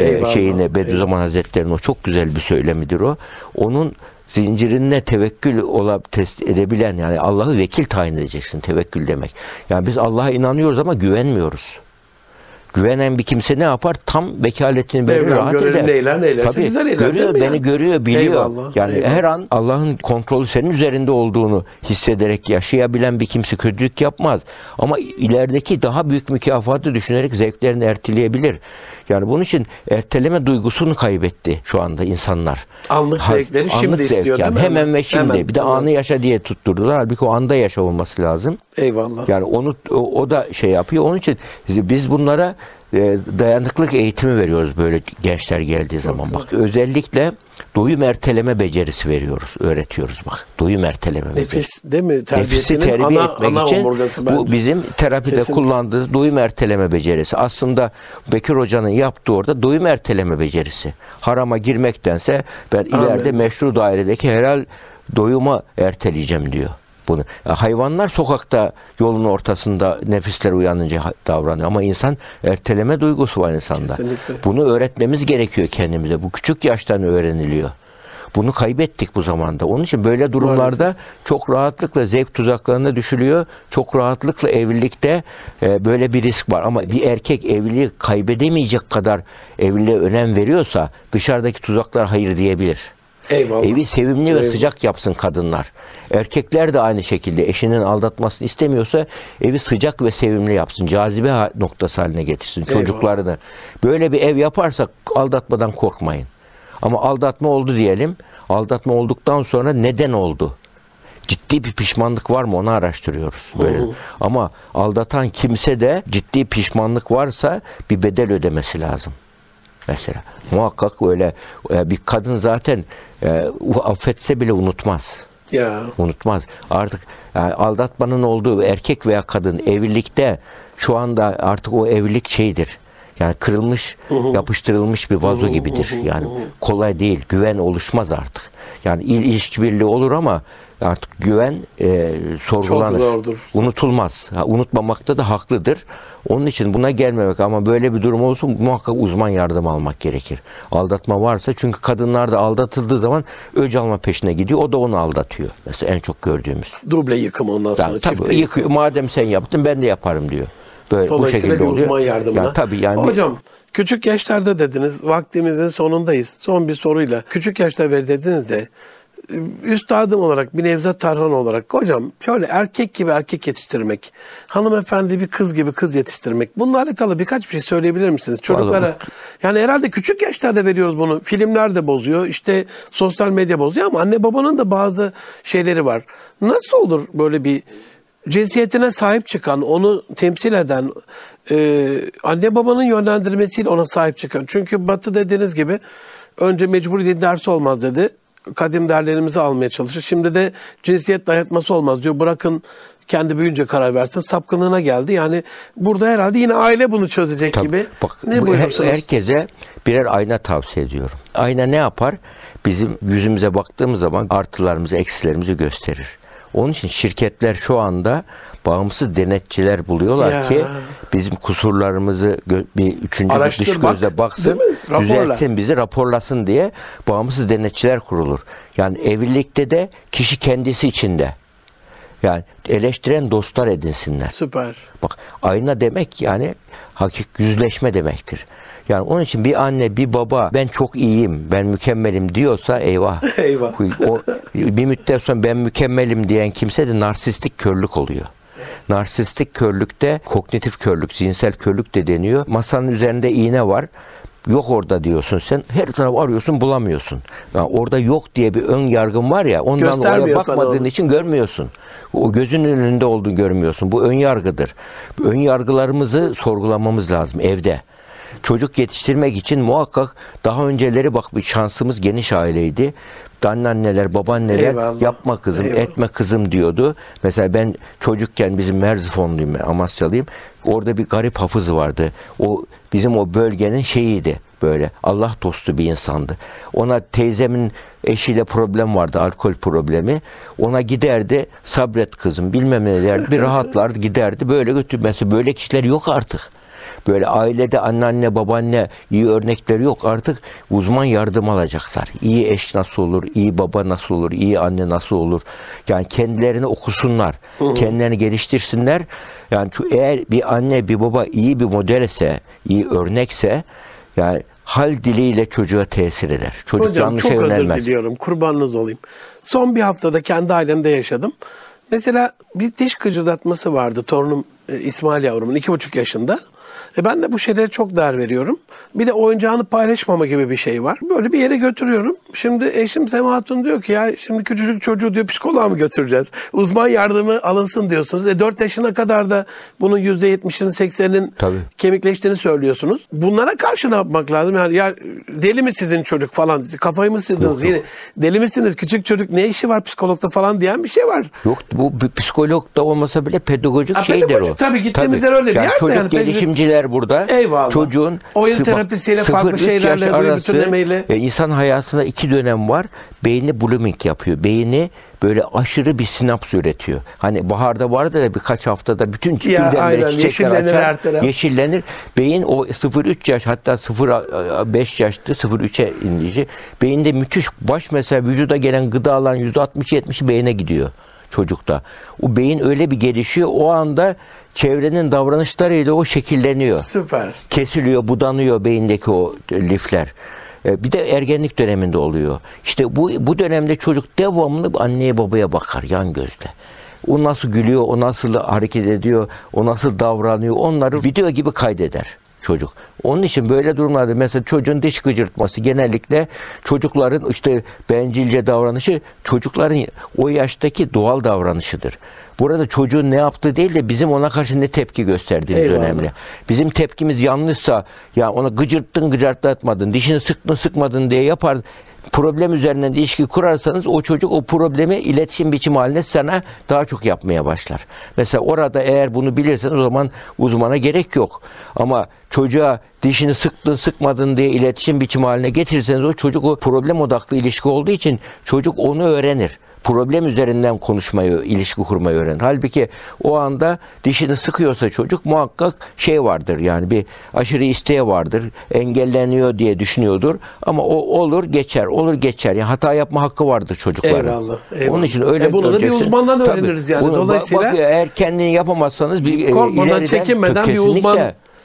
e, şeyine Bediüzzaman Hazretleri'nin o çok güzel bir söylemidir o. Onun zincirine tevekkül olap test edebilen yani Allah'ı vekil tayin edeceksin tevekkül demek. Yani biz Allah'a inanıyoruz ama güvenmiyoruz. Güvenen bir kimse ne yapar? Tam vekaletini verir, Mevlam rahat eder. neylerse Tabii, güzel eyler, görüyor, beni yani? görüyor, biliyor. Eyvallah, yani eyvallah. her an Allah'ın kontrolü senin üzerinde olduğunu hissederek yaşayabilen bir kimse kötülük yapmaz. Ama ilerideki daha büyük mükafatı düşünerek zevklerini erteleyebilir. Yani bunun için erteleme duygusunu kaybetti şu anda insanlar. Anlık zevkleri şimdi istiyor, yani. değil mi? Hemen ve şimdi. Hemen, Bir de anı yaşa diye tutturdular. Halbuki o anda yaşa olması lazım. Eyvallah. Yani onu o, o da şey yapıyor. Onun için biz bunlara e, dayanıklık eğitimi veriyoruz böyle gençler geldiği zaman. Bak özellikle doyum erteleme becerisi veriyoruz, öğretiyoruz bak. Doyum erteleme becerisi. Nefis değil mi? Nefisi terbiye ana, etmek ana için bu bizim terapide Kesinlikle. kullandığımız doyum erteleme becerisi. Aslında Bekir Hoca'nın yaptığı orada doyum erteleme becerisi. Harama girmektense ben ileride meşru dairedeki helal doyuma erteleyeceğim diyor bunu. Hayvanlar sokakta yolun ortasında nefisler uyanınca davranıyor ama insan erteleme duygusu var insanda. Kesinlikle. Bunu öğretmemiz gerekiyor kendimize. Bu küçük yaştan öğreniliyor. Bunu kaybettik bu zamanda. Onun için böyle durumlarda çok rahatlıkla zevk tuzaklarına düşülüyor. Çok rahatlıkla evlilikte e, böyle bir risk var. Ama bir erkek evliliği kaybedemeyecek kadar evliliğe önem veriyorsa dışarıdaki tuzaklar hayır diyebilir. Eyvallah. Evi sevimli ve Eyvallah. sıcak yapsın kadınlar. Erkekler de aynı şekilde eşinin aldatmasını istemiyorsa evi sıcak ve sevimli yapsın. Cazibe noktası haline getirsin Eyvallah. çocuklarını. Böyle bir ev yaparsak aldatmadan korkmayın. Ama aldatma oldu diyelim. Aldatma olduktan sonra neden oldu? ciddi bir pişmanlık var mı onu araştırıyoruz. Böyle. Ama aldatan kimse de ciddi pişmanlık varsa bir bedel ödemesi lazım. Mesela muhakkak öyle e, bir kadın zaten e, affetse bile unutmaz. Ya. Unutmaz. Artık yani aldatmanın olduğu erkek veya kadın evlilikte şu anda artık o evlilik şeydir. Yani kırılmış, yapıştırılmış bir vazo gibidir. Yani kolay değil. Güven oluşmaz artık. Yani il- ilişki birliği olur ama artık güven e, sorgulanır. Unutulmaz. Ha, unutmamakta da haklıdır. Onun için buna gelmemek ama böyle bir durum olursa muhakkak uzman yardım almak gerekir. Aldatma varsa çünkü kadınlar da aldatıldığı zaman öc alma peşine gidiyor. O da onu aldatıyor. Mesela en çok gördüğümüz. Duble yıkım ondan sonra. Yani tabii yıkıyor. Madem sen yaptın ben de yaparım diyor. Böyle bu şekilde bir oluyor. uzman yardımına. Yani tabii yani Hocam küçük yaşlarda dediniz vaktimizin sonundayız. Son bir soruyla. Küçük yaşta ver dediniz de üstadım olarak bir Nevzat Tarhan olarak hocam şöyle erkek gibi erkek yetiştirmek, hanımefendi bir kız gibi kız yetiştirmek bununla alakalı birkaç bir şey söyleyebilir misiniz? Çocuklara Vallahi yani herhalde küçük yaşlarda veriyoruz bunu. Filmler de bozuyor işte sosyal medya bozuyor ama anne babanın da bazı şeyleri var. Nasıl olur böyle bir cinsiyetine sahip çıkan, onu temsil eden, e, anne babanın yönlendirmesiyle ona sahip çıkan. Çünkü Batı dediğiniz gibi önce mecburi din dersi olmaz dedi. Kadim değerlerimizi almaya çalışır. Şimdi de cinsiyet dayatması olmaz diyor. Bırakın kendi büyüyünce karar versin. Sapkınlığına geldi. Yani burada herhalde yine aile bunu çözecek Tabii. gibi. Bak, ne bu her- herkese birer ayna tavsiye ediyorum. Ayna ne yapar? Bizim yüzümüze baktığımız zaman artılarımızı, eksilerimizi gösterir. Onun için şirketler şu anda bağımsız denetçiler buluyorlar Ya. ki bizim kusurlarımızı bir üçüncü Araştır, dış bak. gözle baksın, mi? Raporla. düzeltsin bizi, raporlasın diye bağımsız denetçiler kurulur. Yani evlilikte de kişi kendisi içinde. Yani eleştiren dostlar edinsinler. Süper. Bak ayna demek yani hakik yüzleşme demektir. Yani onun için bir anne bir baba ben çok iyiyim ben mükemmelim diyorsa eyvah. Eyvah. O, bir müddet sonra ben mükemmelim diyen kimse de narsistik körlük oluyor. Narsistik körlükte kognitif körlük, cinsel körlük de deniyor. Masanın üzerinde iğne var. Yok orada diyorsun sen. Her taraf arıyorsun bulamıyorsun. Yani orada yok diye bir ön yargın var ya ondan oraya bakmadığın için görmüyorsun. O gözünün önünde olduğunu görmüyorsun. Bu ön yargıdır. Ön yargılarımızı sorgulamamız lazım evde. Çocuk yetiştirmek için muhakkak daha önceleri bak bir şansımız geniş aileydi. Anneanneler, babaanneler Eyvallah. yapma kızım, Eyvallah. etme kızım diyordu. Mesela ben çocukken bizim Merzifonluyum, Amasyalıyım. Orada bir garip hafız vardı. O bizim o bölgenin şeyiydi böyle. Allah dostu bir insandı. Ona teyzemin eşiyle problem vardı, alkol problemi. Ona giderdi, sabret kızım, bilmem ne derdi. Bir rahatlardı, giderdi. Böyle götürmesi. Böyle kişiler yok artık. Böyle ailede anneanne babaanne iyi örnekleri yok artık uzman yardım alacaklar. İyi eş nasıl olur, iyi baba nasıl olur, iyi anne nasıl olur. Yani kendilerini okusunlar, kendilerini geliştirsinler. Yani şu, eğer bir anne bir baba iyi bir modelse, iyi örnekse yani hal diliyle çocuğa tesir eder. Çocuk Hocam yanlışa çok özür yönelmez. diliyorum. Kurbanınız olayım. Son bir haftada kendi ailemde yaşadım. Mesela bir diş gıcırdatması vardı torunum e, İsmail yavrumun iki buçuk yaşında. E ben de bu şeylere çok değer veriyorum. Bir de oyuncağını paylaşmama gibi bir şey var. Böyle bir yere götürüyorum. Şimdi eşim Sema Hatun diyor ki ya şimdi küçücük çocuğu diyor psikoloğa mı götüreceğiz? Uzman yardımı alınsın diyorsunuz. E 4 yaşına kadar da bunun %70'inin 80'inin Tabii. kemikleştiğini söylüyorsunuz. Bunlara karşı ne yapmak lazım? Yani ya deli mi sizin çocuk falan? Kafayı mı sildiniz? Yine deli misiniz? Küçük çocuk ne işi var psikologda falan diyen bir şey var. Yok bu psikolog da olmasa bile pedagojik Ha, şeydir pedagojik, o. tabii gittiğimiz yer öyle bir yani yer Çocuk yani pedagojik- gelişimciler burada. Eyvallah. Çocuğun Oyun sıfır- terapisiyle, farklı şeylerle, arası, e, insan hayatında iki dönem var. Beyni blooming yapıyor. Beyni böyle aşırı bir sinaps üretiyor. Hani baharda vardı da birkaç haftada bütün çiçekler yeşillenir açar, her taraf. yeşillenir. Beyin o 0-3 yaş hatta 0-5 yaştı 0-3'e indici. Beyinde müthiş baş mesela vücuda gelen gıdaların %60-70'i beyne gidiyor çocukta. O beyin öyle bir gelişiyor o anda çevrenin davranışlarıyla o şekilleniyor. Süper. Kesiliyor, budanıyor beyindeki o lifler. E, Bir de ergenlik döneminde oluyor. İşte bu bu dönemde çocuk devamlı anneye babaya bakar yan gözle. O nasıl gülüyor, o nasıl hareket ediyor, o nasıl davranıyor onları video gibi kaydeder. Çocuk. Onun için böyle durumlarda mesela çocuğun diş gıcırtması genellikle çocukların işte bencilce davranışı çocukların o yaştaki doğal davranışıdır. Burada çocuğun ne yaptığı değil de bizim ona karşı ne tepki gösterdiğimiz Eyvallah. önemli. Bizim tepkimiz yanlışsa ya ona gıcırttın gıcırtlatmadın, dişini sıktın sıkmadın diye yapar problem üzerinden ilişki kurarsanız o çocuk o problemi iletişim biçimi haline sana daha çok yapmaya başlar. Mesela orada eğer bunu bilirseniz o zaman uzmana gerek yok. Ama çocuğa dişini sıktın sıkmadın diye iletişim biçimi haline getirirseniz o çocuk o problem odaklı ilişki olduğu için çocuk onu öğrenir problem üzerinden konuşmayı, ilişki kurmayı öğrenir. Halbuki o anda dişini sıkıyorsa çocuk muhakkak şey vardır yani bir aşırı isteği vardır. Engelleniyor diye düşünüyordur. Ama o olur geçer, olur geçer. Yani hata yapma hakkı vardır çocukların. Eyvallah, eyvallah. Onun için öyle E bunu da bir uzmandan Tabii. öğreniriz yani. Bunu bak- Dolayısıyla- bak, eğer kendini yapamazsanız bir e, Korkmadan, ileriden- çekinmeden bir uzman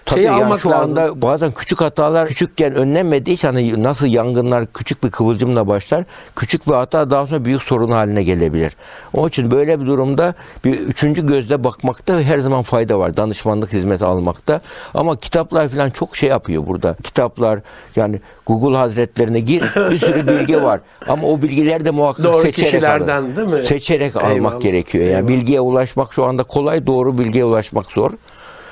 Tabii şeyi yani almak şu lazım. anda bazen küçük hatalar küçükken önlenmediği için hani nasıl yangınlar küçük bir kıvılcımla başlar. Küçük bir hata daha sonra büyük sorun haline gelebilir. Onun için böyle bir durumda bir üçüncü gözle bakmakta her zaman fayda var. Danışmanlık hizmeti almakta. Ama kitaplar falan çok şey yapıyor burada. Kitaplar yani Google hazretlerine gir bir sürü bilgi var. Ama o bilgiler de muhakkak Doğru seçerek kişilerden alın. değil mi? Seçerek almak Eyvallah, gerekiyor. Yani eyvallah. bilgiye ulaşmak şu anda kolay, doğru bilgiye ulaşmak zor.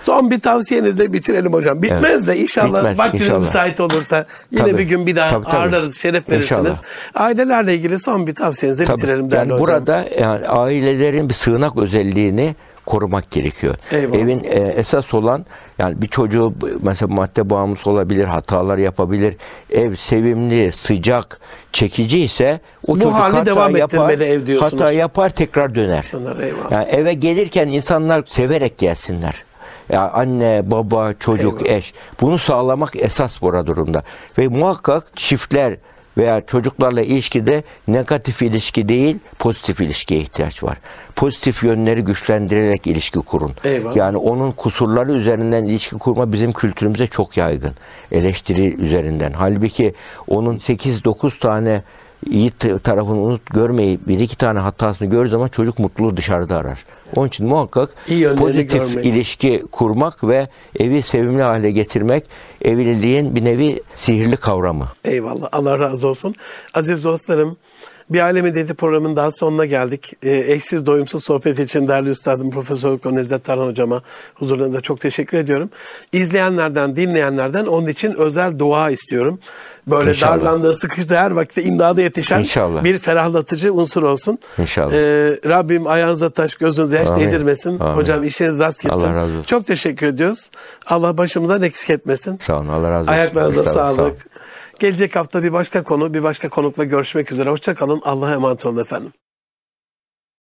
Son bir taviyenizle bitirelim hocam. Bitmez de inşallah Bitmez, vaktiniz inşallah. müsait olursa yine Tabii. bir gün bir daha Tabii, tabii. ağırlarız, şeref verirsiniz. İnşallah. Ailelerle ilgili son bir tavsiyenizi Tabii. bitirelim yani hocam. burada yani ailelerin bir sığınak özelliğini korumak gerekiyor. Eyvallah. Evin e, esas olan yani bir çocuğu mesela madde bağımlısı olabilir, hatalar yapabilir. Ev sevimli, sıcak, çekici ise o Bu çocuk hata devam yapar, ev diyorsunuz. hata yapar tekrar döner. Döner, eyvallah. Yani eve gelirken insanlar severek gelsinler. Ya anne, baba, çocuk, Eyvallah. eş. Bunu sağlamak esas burada durumda. Ve muhakkak çiftler veya çocuklarla ilişkide negatif ilişki değil, pozitif ilişkiye ihtiyaç var. Pozitif yönleri güçlendirerek ilişki kurun. Eyvallah. Yani onun kusurları üzerinden ilişki kurma bizim kültürümüze çok yaygın. Eleştiri üzerinden. Halbuki onun 8-9 tane iyi t- tarafını unut görmeyip bir iki tane hatasını gördüğü zaman çocuk mutluluğu dışarıda arar. Onun için muhakkak İyi pozitif görmek. ilişki kurmak ve evi sevimli hale getirmek evliliğin bir nevi sihirli kavramı. Eyvallah. Allah razı olsun. Aziz dostlarım, bir Alemi Dedi programının daha sonuna geldik. Ee, eşsiz doyumsuz sohbet için değerli üstadım Profesör Doktor Nevzat Tarhan hocama huzurlarında çok teşekkür ediyorum. İzleyenlerden, dinleyenlerden onun için özel dua istiyorum. Böyle İnşallah. darlandığı, sıkıştığı her vakitte imdada yetişen İnşallah. bir ferahlatıcı unsur olsun. İnşallah. Ee, Rabbim ayağınıza taş, gözünüze yaş değdirmesin. Amin. Hocam işiniz rast gitsin. Allah razı olsun. Çok teşekkür ediyoruz. Allah başımızdan eksik etmesin. Sağ olun. Allah razı olsun. Ayaklarınıza Estağfurullah, sağ olun. Gelecek hafta bir başka konu, bir başka konukla görüşmek üzere. Hoşçakalın. Allah'a emanet olun efendim.